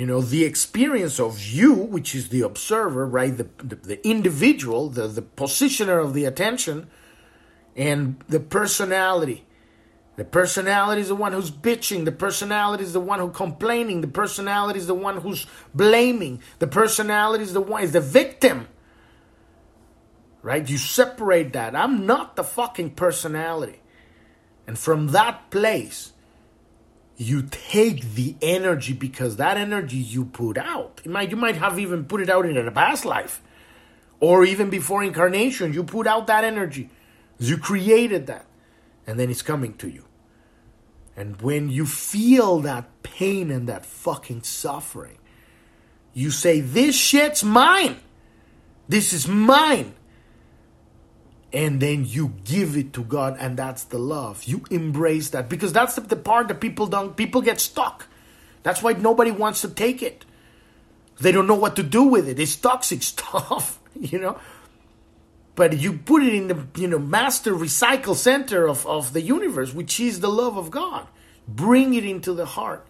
you know, the experience of you, which is the observer, right? The, the, the individual, the, the positioner of the attention, and the personality. The personality is the one who's bitching. The personality is the one who's complaining. The personality is the one who's blaming. The personality is the one is the victim. Right? You separate that. I'm not the fucking personality. And from that place, you take the energy because that energy you put out. Might you might have even put it out in a past life. Or even before incarnation, you put out that energy. You created that. And then it's coming to you. And when you feel that pain and that fucking suffering, you say, This shit's mine. This is mine. And then you give it to God, and that's the love. You embrace that because that's the, the part that people don't, people get stuck. That's why nobody wants to take it. They don't know what to do with it. It's toxic <laughs> stuff, you know. But you put it in the you know master recycle center of, of the universe, which is the love of God. Bring it into the heart,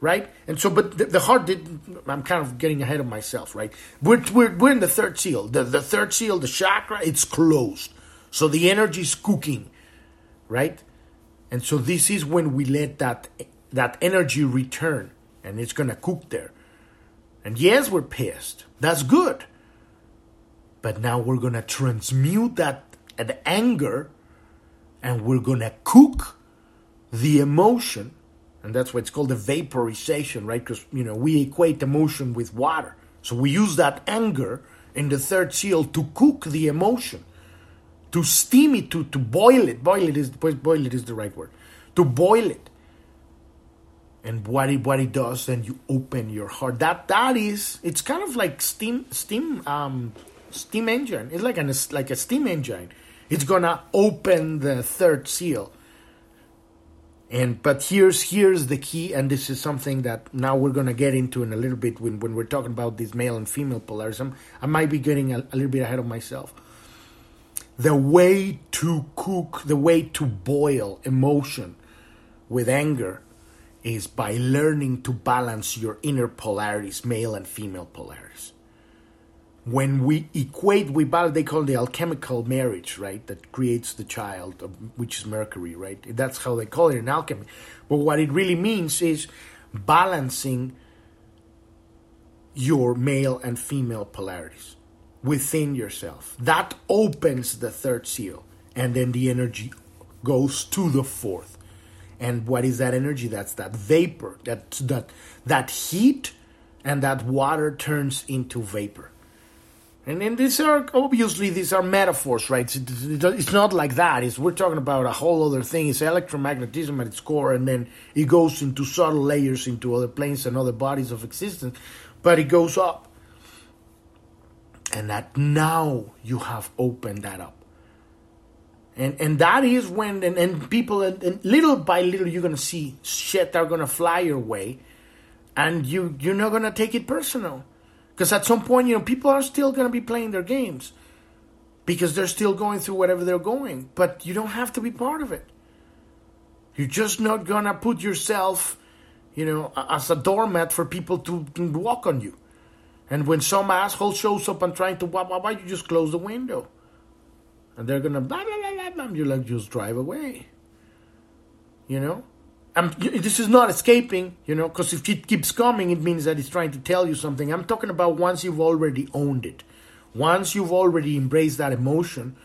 right? And so, but the, the heart did. I'm kind of getting ahead of myself, right? We're we're, we're in the third seal. The the third seal, the chakra, it's closed, so the energy is cooking, right? And so this is when we let that that energy return, and it's gonna cook there. And yes, we're pissed. That's good but now we're going to transmute that at anger and we're going to cook the emotion. And that's why it's called the vaporization, right? Because, you know, we equate emotion with water. So we use that anger in the third seal to cook the emotion, to steam it, to, to boil it. Boil it is boil it is the right word. To boil it. And what it what it does, and you open your heart. That that is it's kind of like steam steam um steam engine. It's like an like a steam engine. It's gonna open the third seal. And but here's here's the key, and this is something that now we're gonna get into in a little bit when, when we're talking about this male and female polarism. I might be getting a, a little bit ahead of myself. The way to cook, the way to boil emotion with anger is by learning to balance your inner polarities, male and female polarities when we equate, we they call it the alchemical marriage, right? That creates the child, which is Mercury, right? That's how they call it in alchemy. But what it really means is balancing your male and female polarities within yourself. That opens the third seal, and then the energy goes to the fourth. And what is that energy? That's that vapor. That that that heat and that water turns into vapor And, and these are obviously these are metaphors, right? It's, it's not like that. It's, we're talking about a whole other thing. It's electromagnetism at its core, and then it goes into subtle layers into other planes and other bodies of existence, but it goes up. And that now you have opened that up. And and that is when and, and people and, and little by little you're gonna see shit that are gonna fly your way, and you you're not gonna take it personal because at some point, you know, people are still to be playing their games because they're still going through whatever they're going. But you don't have to be part of it. You're just not to put yourself, you know, as a doormat for people to walk on you. And when some asshole shows up and trying to wah wah wah, you just close the window. And they're gonna blah blah blah blah. You're like, just drive away. You know? I'm, this is not escaping, you know, because if it keeps coming, it means that it's trying to tell you something. I'm talking about once you've already owned it, once you've already embraced that emotion.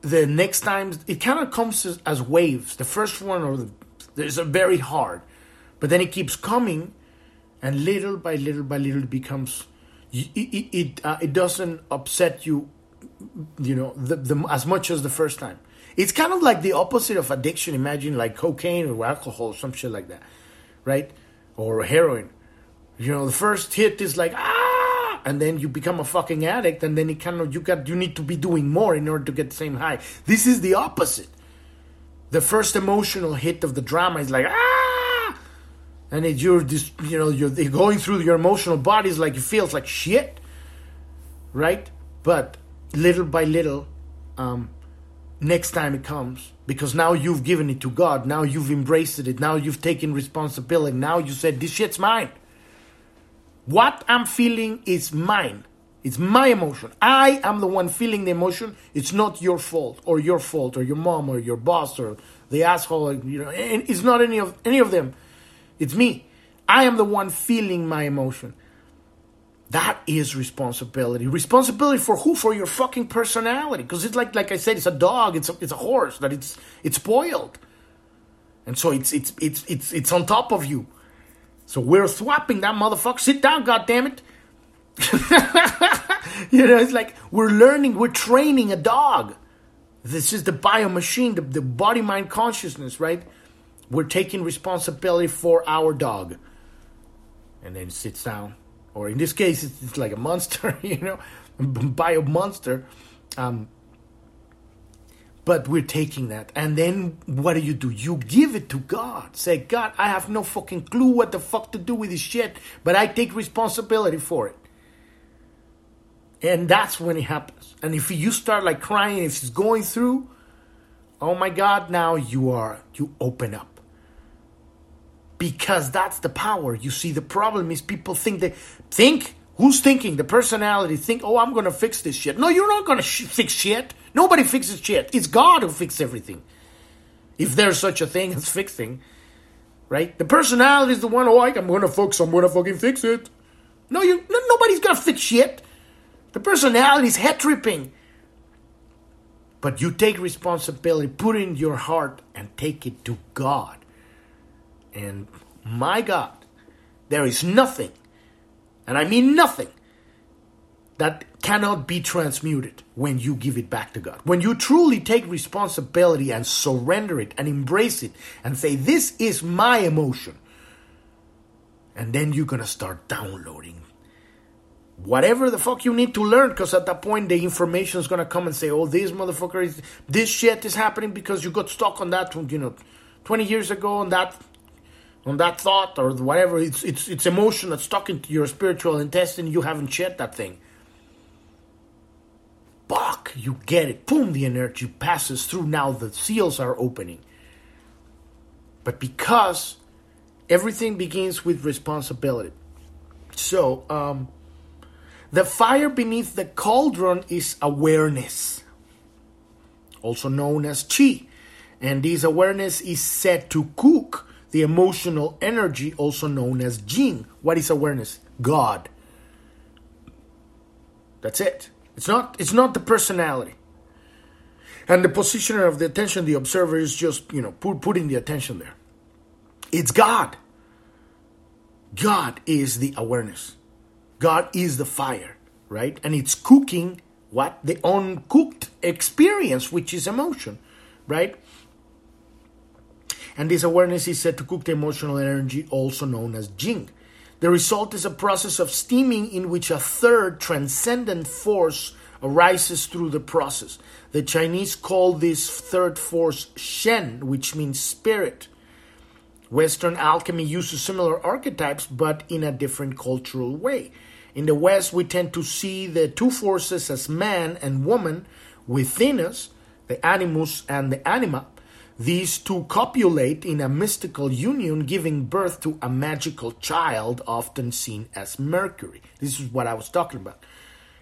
The next time, it kind of comes as, as waves. The first one or the, is very hard, but then it keeps coming, and little by little by little, it becomes. It it uh, it doesn't upset you, you know, the, the, as much as the first time. It's kind of like the opposite of addiction. Imagine like cocaine or alcohol, or some shit like that, right? Or heroin. You know, the first hit is like ah, and then you become a fucking addict, and then it kind of you got you need to be doing more in order to get the same high. This is the opposite. The first emotional hit of the drama is like ah, and it, you're just you know you're going through your emotional bodies like it feels like shit, right? But little by little, um, next time it comes because now you've given it to God. Now you've embraced it. Now you've taken responsibility. Now you said, This shit's mine. What I'm feeling is mine. It's my emotion. I am the one feeling the emotion. It's not your fault or your fault or your mom or your boss or the asshole. You know, it's not any of any of them. It's me. I am the one feeling my emotion. That is responsibility. Responsibility for who? For your fucking personality. Because it's like, like I said, it's a dog. It's a, it's a horse that it's it's spoiled, and so it's it's it's it's it's on top of you. So we're swapping that motherfucker. Sit down, goddammit. <laughs> you know, it's like we're learning, we're training a dog. This is the bio machine, the, the body mind consciousness, right? We're taking responsibility for our dog. And then sits down or in this case, it's, it's like a monster, <laughs> you know, bio monster. Um, but we're taking that. And then what do you do? You give it to God. Say, God, I have no fucking clue what the fuck to do with this shit, but I take responsibility for it. And that's when it happens. And if you start like crying, if it's going through, oh my God, now you are, you open up because that's the power. You see, the problem is people think they think. Who's thinking? The personality think, oh, I'm going to fix this shit. No, you're not going to sh- fix shit. Nobody fixes shit. It's God who fixes everything. If there's such a thing as fixing, right? The personality is the one, oh, I'm going to fix, I'm going to fucking fix it. No, you, no, nobody's going to fix shit. The personality is head tripping. But you take responsibility, put it in your heart, and take it to God. And my God, there is nothing, and I mean nothing, that cannot be transmuted when you give it back to God. When you truly take responsibility and surrender it and embrace it and say, This is my emotion. And then you're going to start downloading whatever the fuck you need to learn because at that point the information is going to come and say, Oh, this motherfucker is, this shit is happening because you got stuck on that, you know, 20 years ago on that on that thought or whatever. It's it's it's emotion that's stuck into your spiritual intestine. You haven't shed that thing. Bach, you get it. Boom, the energy passes through. Now the seals are opening. But because everything begins with responsibility. So, um, the fire beneath the cauldron is awareness, also known as chi. And this awareness is set to cook the emotional energy, also known as Jing. What is awareness? God. That's it. It's not. It's not the personality. And the positioner of the attention, the observer, is just you know put, putting the attention there. It's God. God is the awareness. God is the fire, right? And it's cooking what? The uncooked experience, which is emotion, right? And this awareness is said to cook the emotional energy, also known as Jing. The result is a process of steaming in which a third transcendent force arises through the process. The Chinese call this third force Shen, which means spirit. Western alchemy uses similar archetypes, but in a different cultural way. In the West, we tend to see the two forces as man and woman within us, the animus and the anima. These two copulate in a mystical union, giving birth to a magical child, often seen as Mercury. This is what I was talking about.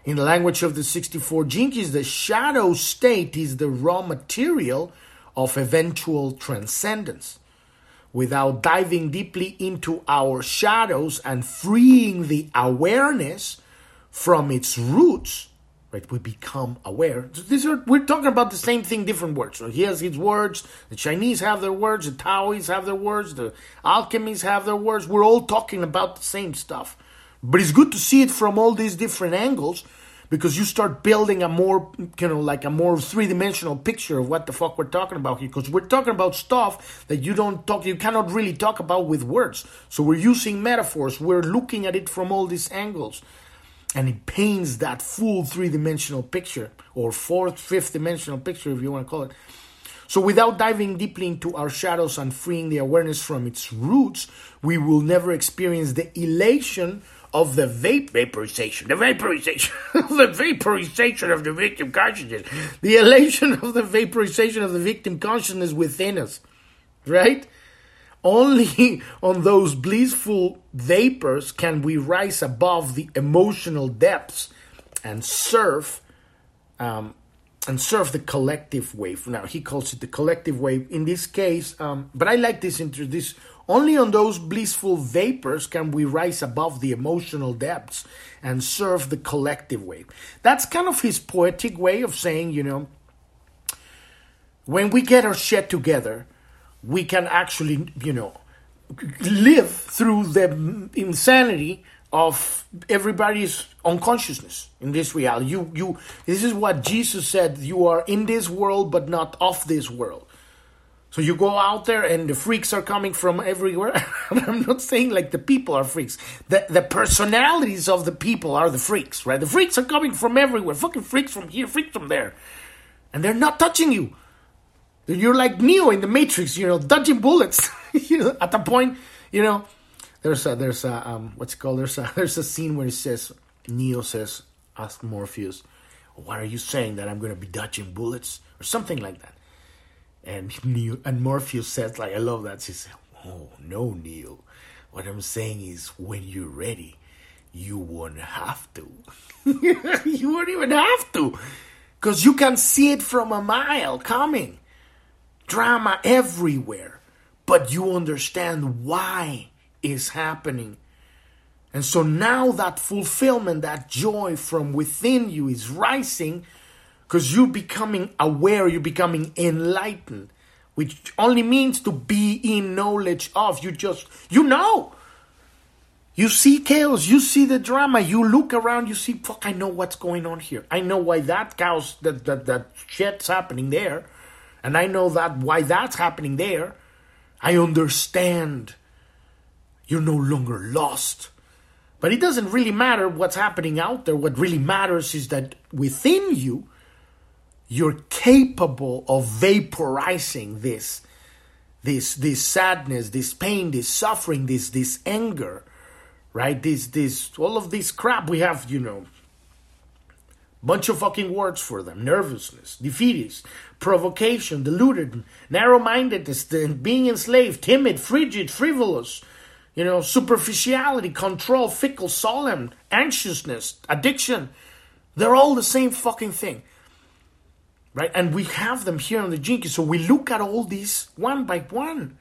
In the language of the 64 Gene Keys, the shadow state is the raw material of eventual transcendence without diving deeply into our shadows and freeing the awareness from its roots, right? We become aware. These are we're talking about the same thing, different words. So he has his words. The Chinese have their words. The Taoists have their words. The alchemists have their words. We're all talking about the same stuff, but it's good to see it from all these different angles because you start building a more you know like a more three-dimensional picture of what the fuck we're talking about here because we're talking about stuff that you don't talk you cannot really talk about with words so we're using metaphors we're looking at it from all these angles and it paints that full three-dimensional picture or fourth fifth dimensional picture if you want to call it so without diving deeply into our shadows and freeing the awareness from its roots we will never experience the elation of the vape vaporization, the vaporization, <laughs> the vaporization of the victim consciousness, the elation of the vaporization of the victim consciousness within us, right? Only <laughs> on those blissful vapors can we rise above the emotional depths and surf, um, and surf the collective wave. Now he calls it the collective wave in this case, um, but I like this this only on those blissful vapors can we rise above the emotional depths and surf the collective wave. That's kind of his poetic way of saying, you know, when we get our shit together, we can actually, you know, live through the insanity of everybody's unconsciousness in this reality. You, you, this is what Jesus said: you are in this world, but not of this world. So you go out there and the freaks are coming from everywhere. <laughs> I'm not saying like the people are freaks. The the personalities of the people are the freaks, right? The freaks are coming from everywhere. Fucking freaks from here, freaks from there. And they're not touching you. You're like Neo in the Matrix, you know, dodging bullets. <laughs> you know, at the point, you know, there's a there's a um what's it called? There's a <laughs> there's a scene where he says Neo says, ask Morpheus, what are you saying that I'm gonna be dodging bullets? Or something like that. And Neo and Morpheus says, like, I love that. She said, Oh, no, Neo. What I'm saying is, when you're ready, you won't have to. <laughs> you won't even have to. Because you can see it from a mile coming. Drama everywhere. But you understand why is happening. And so now that fulfillment, that joy from within you is rising because you're becoming aware, you're becoming enlightened, which only means to be in knowledge of. You just, you know. You see chaos, you see the drama, you look around, you see, fuck, I know what's going on here. I know why that chaos, that, that, that shit's happening there. And I know that why that's happening there. I understand. You're no longer lost. But it doesn't really matter what's happening out there. What really matters is that within you, you're capable of vaporizing this this this sadness this pain this suffering this this anger right this this all of this crap we have you know bunch of fucking words for them nervousness defeatist provocation deluded narrow-mindedness being enslaved timid frigid frivolous you know superficiality control fickle solemn anxiousness addiction they're all the same fucking thing right? And we have them here on the Gene Key, so we look at all these one by one.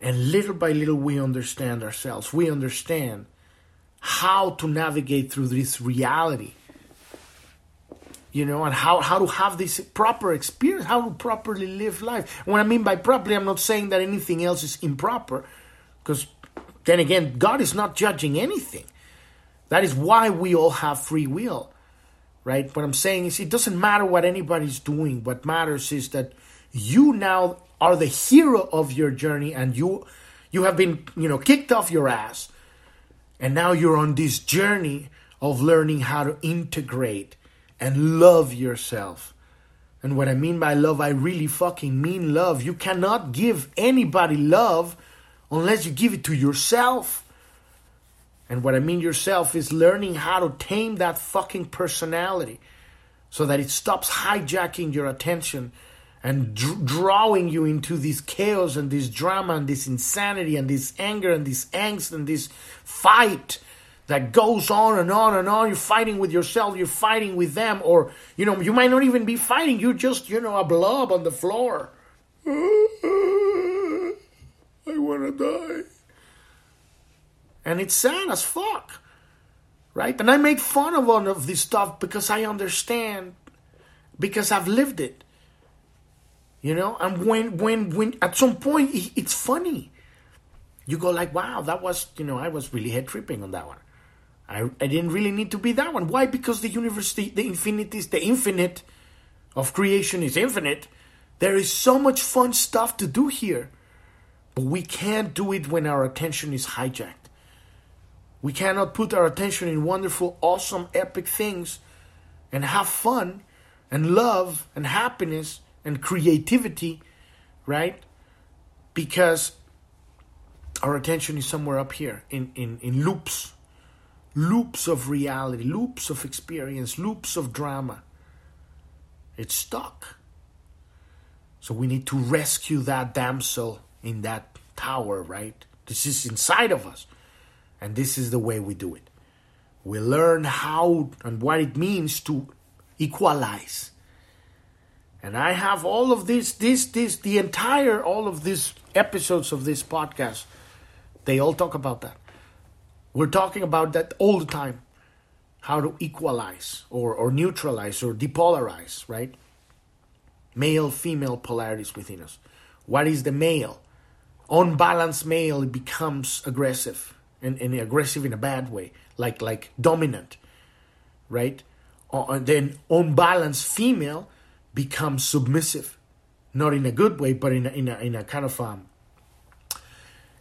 And little by little, we understand ourselves. We understand how to navigate through this reality. You know, and how, how to have this proper experience, how to properly live life. What I mean by properly, I'm not saying that anything else is improper, because then again, God is not judging anything. That is why we all have free will, right? What I'm saying is, it doesn't matter what anybody's doing. What matters is that you now are the hero of your journey, and you you have been, you know, kicked off your ass, and now you're on this journey of learning how to integrate and love yourself. And what I mean by love, I really fucking mean love. You cannot give anybody love unless you give it to yourself. And what I mean yourself is learning how to tame that fucking personality so that it stops hijacking your attention and dr- drawing you into this chaos and this drama and this insanity and this anger and this angst and this fight that goes on and on and on. You're fighting with yourself, you're fighting with them, or you know, you might not even be fighting, you're just, you know, a blob on the floor. <laughs> I wanna die. And it's sad as fuck. Right? And I make fun of all of this stuff because I understand, because I've lived it. You know, and when when when at some point it's funny. You go like, wow, that was you know, I was really head tripping on that one. I, I didn't really need to be that one. Why? Because the universe, the, the infinite is the infinite of creation is infinite. There is so much fun stuff to do here. But we can't do it when our attention is hijacked. We cannot put our attention in wonderful, awesome, epic things and have fun and love and happiness and creativity, right? Because our attention is somewhere up here in, in, in loops loops of reality, loops of experience, loops of drama. It's stuck. So we need to rescue that damsel in that tower, right? This is inside of us. And this is the way we do it. We learn how and what it means to equalize. And I have all of this, this, this, the entire, all of these episodes of this podcast, they all talk about that. We're talking about that all the time. How to equalize or, or neutralize or depolarize, right? Male female polarities within us. What is the male? Unbalanced male becomes aggressive and, and aggressive in a bad way, like like dominant, right? Uh, and then unbalanced female becomes submissive, not in a good way, but in a, in a, in a kind of um,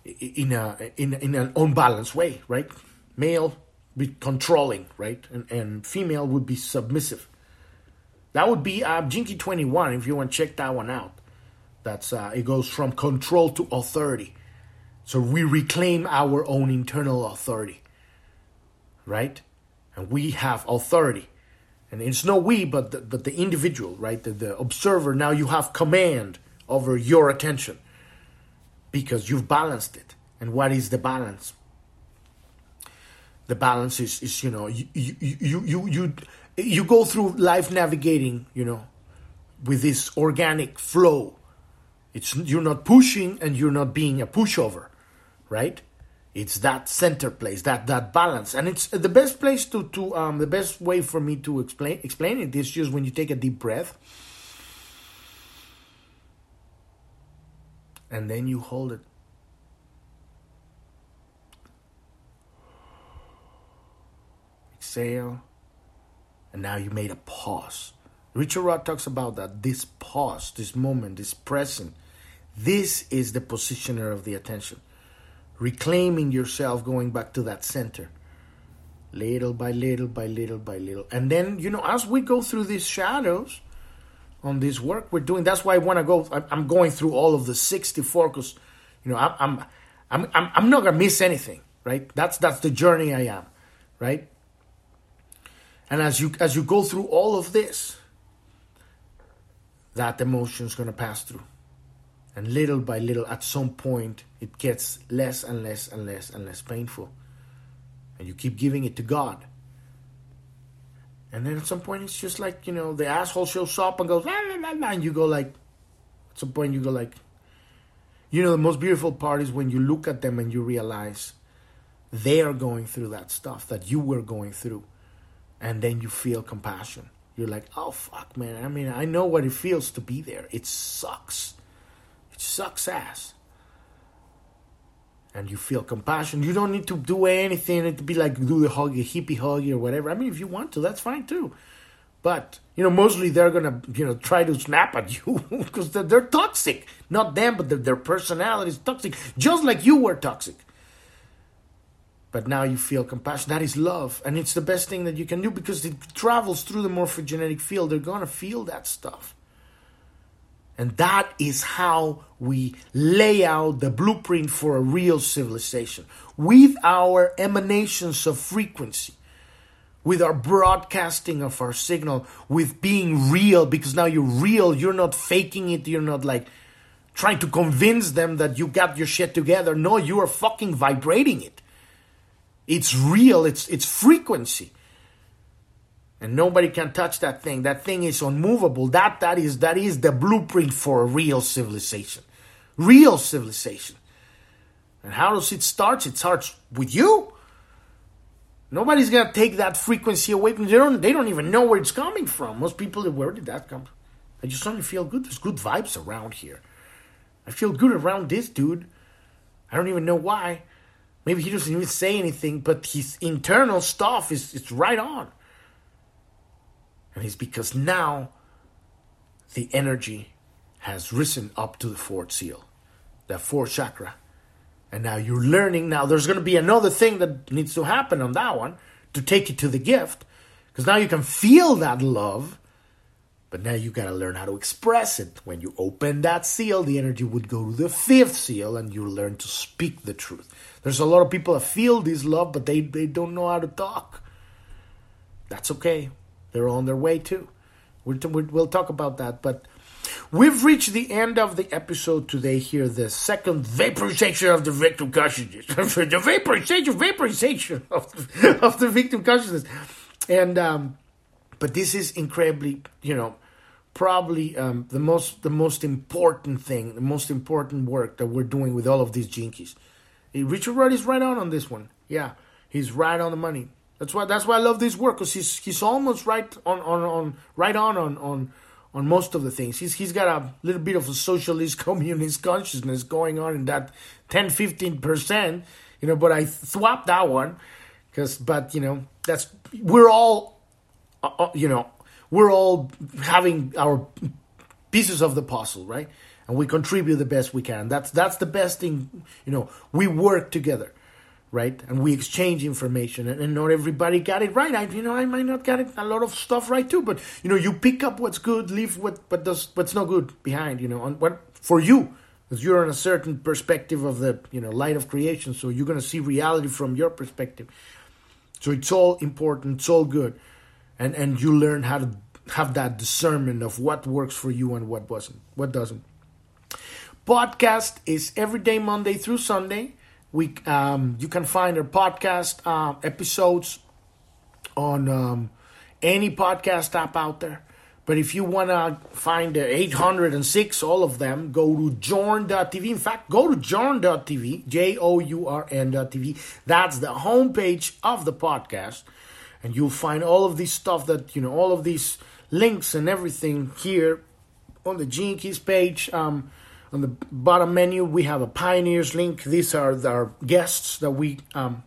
in a in in an unbalanced way, right? Male be controlling, right, and and female would be submissive. That would be uh, Key Twenty One. If you want to check that one out, that's uh, it goes from control to authority. So we reclaim our own internal authority, right? And we have authority, and it's no we, but the, but the individual, right? The, the observer. Now you have command over your attention because you've balanced it. And what is the balance? The balance is, is you know, you, you, you, you, you, you go through life navigating, you know, with this organic flow. It's you're not pushing and you're not being a pushover, right? It's that center place, that that balance, and it's the best place to to um the best way for me to explain explain it is just when you take a deep breath and then you hold it. Exhale, and now you made a pause. Richard Rudd talks about that this pause, this moment, this present. This is the positioner of the attention. Reclaiming yourself, going back to that center. Little by little by little by little. And then, you know, as we go through these shadows, on this work we're doing. That's why I want to go. I'm going through all of the 64 because, you know, I'm, I'm, I'm, I'm not gonna miss anything, right? That's that's the journey I am, right? And as you as you go through all of this, that emotion is gonna pass through, and little by little, at some point, it gets less and less and less and less painful, and you keep giving it to God and then at some point, it's just like, you know, the asshole shows up and goes, la, la, la, and you go like, at some point, you go like, you know, the most beautiful part is when you look at them and you realize they are going through that stuff that you were going through. And then you feel compassion. You're like, oh, fuck, man. I mean, I know what it feels to be there. It sucks. It sucks ass. And you feel compassion. You don't need to do anything It'd be like do the huggy, hippie huggy or whatever. I mean, if you want to, that's fine too. But you know, mostly they're gonna you know try to snap at you <laughs> because they're, they're, toxic. Not them, but their, their personality is toxic, just like you were toxic. But now you feel compassion. That is love, and it's the best thing that you can do because it travels through the morphogenetic field. They're gonna feel that stuff. And that is how we lay out the blueprint for a real civilization with our emanations of frequency, with our broadcasting of our signal, with being real, because now you're real, you're not faking it, you're not like trying to convince them that you got your shit together. No, you are fucking vibrating it. It's real, it's it's frequency and nobody can touch that thing. That thing is unmovable. That that is that is the blueprint for a real civilization. Real civilization. And how does it start? It starts with you. Nobody's gonna take that frequency away from you. They don't they don't even know where it's coming from. Most people where did that come from? I just suddenly feel good. There's good vibes around here. I feel good around this dude. I don't even know why. Maybe he doesn't even say anything, but his internal stuff is it's right on. It's because now the energy has risen up to the fourth seal, the fourth chakra. And now you're learning. Now there's going to be another thing that needs to happen on that one to take you to the gift. Because now you can feel that love, but now you got to learn how to express it. When you open that seal, the energy would go to the fifth seal and you learn to speak the truth. There's a lot of people that feel this love, but they, they don't know how to talk. That's okay. They're on their way too. We'll, talk about that. But we've reached the end of the episode today here, the second vaporization of the victim consciousness. <laughs> the vaporization, vaporization of <laughs> of the victim consciousness. And, um, but this is incredibly, you know, probably um, the most the most important thing, the most important work that we're doing with all of these Gene Keys. Richard Rudd is right on on this one. Yeah, he's right on the money. That's why that's why I love this work because he's he's almost right on, on, on right on on on on most of the things. He's he's got a little bit of a socialist <laughs> communist consciousness going on in that 10 15 percent, you know. But I swapped that one because, but you know, that's we're all, uh, uh, you know, we're all having our pieces of the puzzle, right? And we contribute the best we can. That's that's the best thing, you know. We work together right? And we exchange information, and, and, not everybody got it right. I, you know, I might not get it, a lot of stuff right too, but you know, you pick up what's good, leave what what does what's not good behind. You know, on what for you, because you're on a certain perspective of the you know light of creation, so you're gonna see reality from your perspective. So it's all important, it's all good, and and you learn how to have that discernment of what works for you and what wasn't, what doesn't. Podcast is every day, Monday through Sunday. We um, you can find our podcast uh, episodes on um, any podcast app out there. But if you want to find the 806, all of them, go to journ.tv. In fact, go to journ.tv, J O U R N.tv. That's the homepage of the podcast. And you'll find all of this stuff that, you know, all of these links and everything here on the Gene Keys page. Um, on the bottom menu, we have a pioneers link. These are our guests that we um,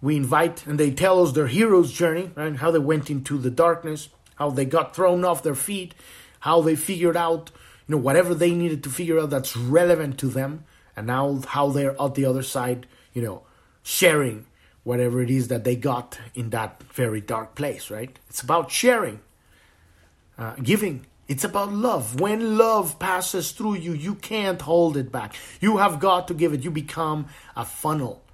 we invite, and they tell us their hero's journey, right? How they went into the darkness, how they got thrown off their feet, how they figured out, you know, whatever they needed to figure out that's relevant to them, and now how they're at the other side, you know, sharing whatever it is that they got in that very dark place, right? It's about sharing, uh, giving, it's about love. When love passes through you, you can't hold it back. You have got to give it. You become a funnel.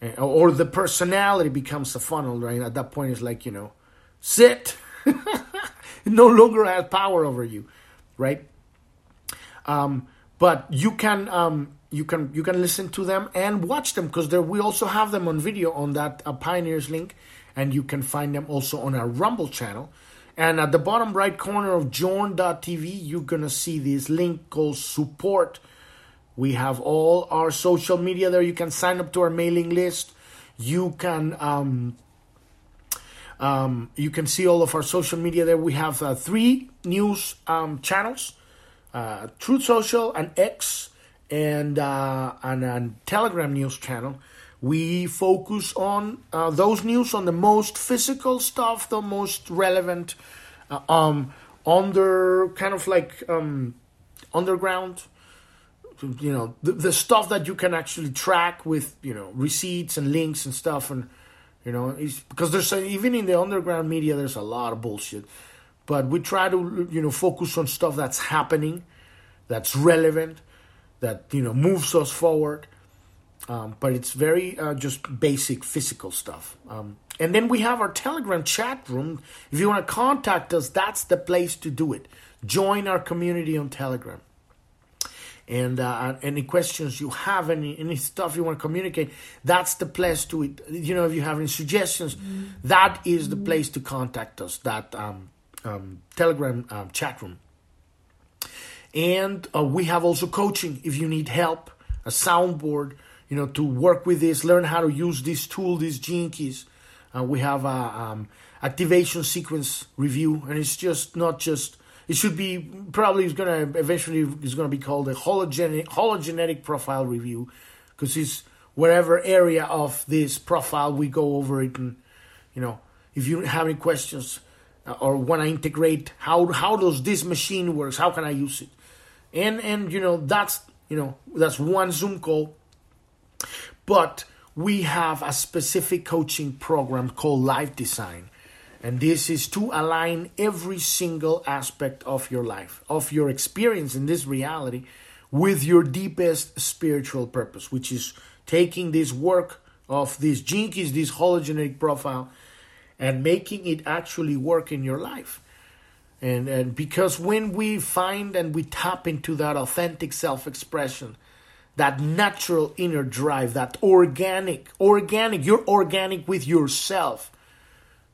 Eh, or the personality becomes a funnel, right? At that point, it's like, you know, sit. <laughs> no longer has power over you, right? Um, but you can um, you can you can listen to them and watch them because we also have them on video on that uh, Pioneers link, and you can find them also on our Rumble channel. And at the bottom right corner of journ.tv, you're going to see this link called support. We have all our social media there. You can sign up to our mailing list. You can um, um, you can see all of our social media there. We have uh, three news um, channels: uh, Truth Social and X, and uh, and Telegram news channel. We focus on uh, those news on the most physical stuff, the most relevant, uh, um, under kind of like um, underground you know the, the stuff that you can actually track with you know receipts and links and stuff and you know because there's a, even in the underground media there's a lot of bullshit. But we try to you know focus on stuff that's happening that's relevant that you know moves us forward um, but it's very uh, just basic physical stuff um, and then we have our telegram chat room if you want to contact us that's the place to do it join our community on telegram and uh, any questions you have, any any stuff you want to communicate, that's the place to it. You know, if you have any suggestions, mm-hmm. that is the place to contact us. That um, um, Telegram um, chat room. And uh, we have also coaching if you need help, a soundboard, you know, to work with this, learn how to use this tool, these gene keys. Uh, we have a um, activation sequence review, and it's just not just it should be probably is going to eventually is going to be called a hologenetic hologenetic profile review because it's wherever area of this profile we go over it and you know if you have any questions uh, or want to integrate how how does this machine works how can i use it and and you know that's you know that's one zoom call but we have a specific coaching program called life design and this is to align every single aspect of your life, of your experience in this reality, with your deepest spiritual purpose, which is taking this work of gene keys, this hologenetic profile, and making it actually work in your life. And, and because when we find and we tap into that authentic self expression, that natural inner drive, that organic, organic, you're organic with yourself.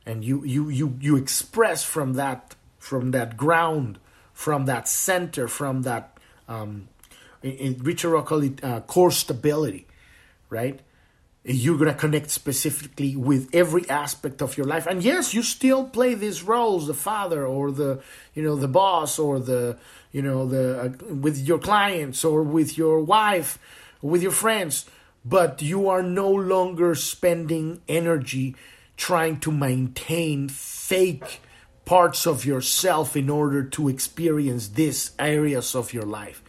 And you you you you express from that from that ground from that center from that um, in, Richard call it uh, core stability right? You're to connect specifically with every aspect of your life. And yes you still play these roles the father or the you know the boss or the you know the uh, with your clients or with your wife with your friends but you are no longer spending energy trying to maintain fake parts of yourself in order to experience these areas of your life.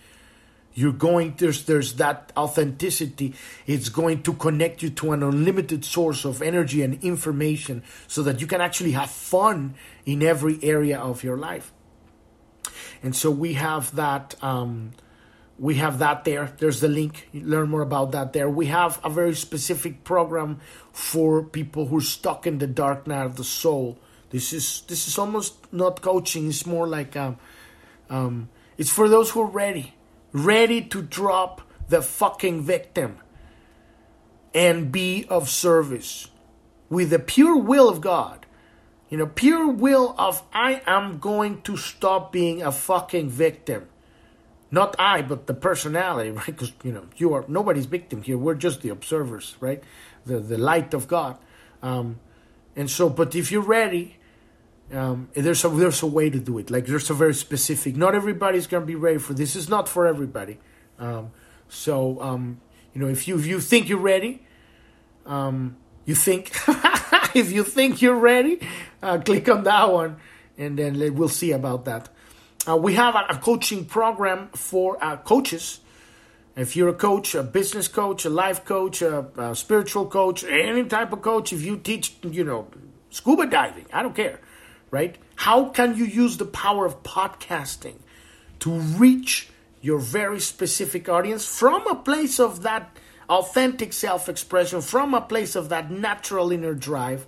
You're going there's there's that authenticity. It's going to connect you to an unlimited source of energy and information so that you can actually have fun in every area of your life and so we have that um, we have that there. There's the link. You learn more about that there. We have a very specific program for people who are stuck in the dark night of the soul. This is this is almost not coaching. It's more like um, um, it's for those who are ready, ready to drop the fucking victim and be of service with the pure will of God. You know, pure will of I am going to stop being a fucking victim not I, but the personality, <laughs> right? Because you know you are nobody's victim here. We're just the observers, right? The the light of God, um, and so. But if you're ready, um, there's a there's a way to do it. Like there's a very specific. Not everybody's gonna be ready for this. Is not for everybody. Um, so um, you know, if you if you think you're ready, um, you think <laughs> <laughs> if you think you're ready, uh, click on that one, and then we'll see about that. Uh, we have a, a, coaching program for uh, coaches. If you're a coach, a business coach, a life coach, a, a, spiritual coach, any type of coach, if you teach, you know, scuba diving, I don't care, right? How can you use the power of podcasting to reach your very specific audience from a place of that authentic self expression, from a place of that natural inner drive,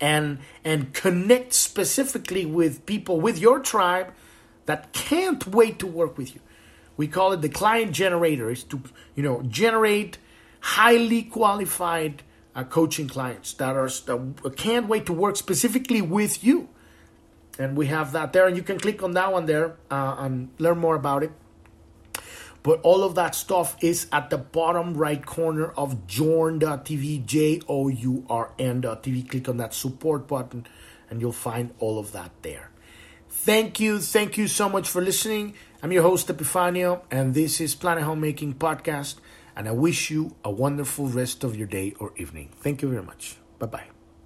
and, and connect specifically with people, with your tribe? that can't wait to work with you. We call it the client generator. Is to you know generate highly qualified uh, coaching clients that are that can't wait to work specifically with you. And we have that there, and you can click on that one there uh, and learn more about it. But all of that stuff is at the bottom right corner of journ.tv, J O U R N.tv. Click on that support button, and you'll find all of that there. Thank you. Thank you so much for listening. I'm your host, Epifanio, and this is Planet Homemaking Podcast. And I wish you a wonderful rest of your day or evening. Thank you very much. Bye bye.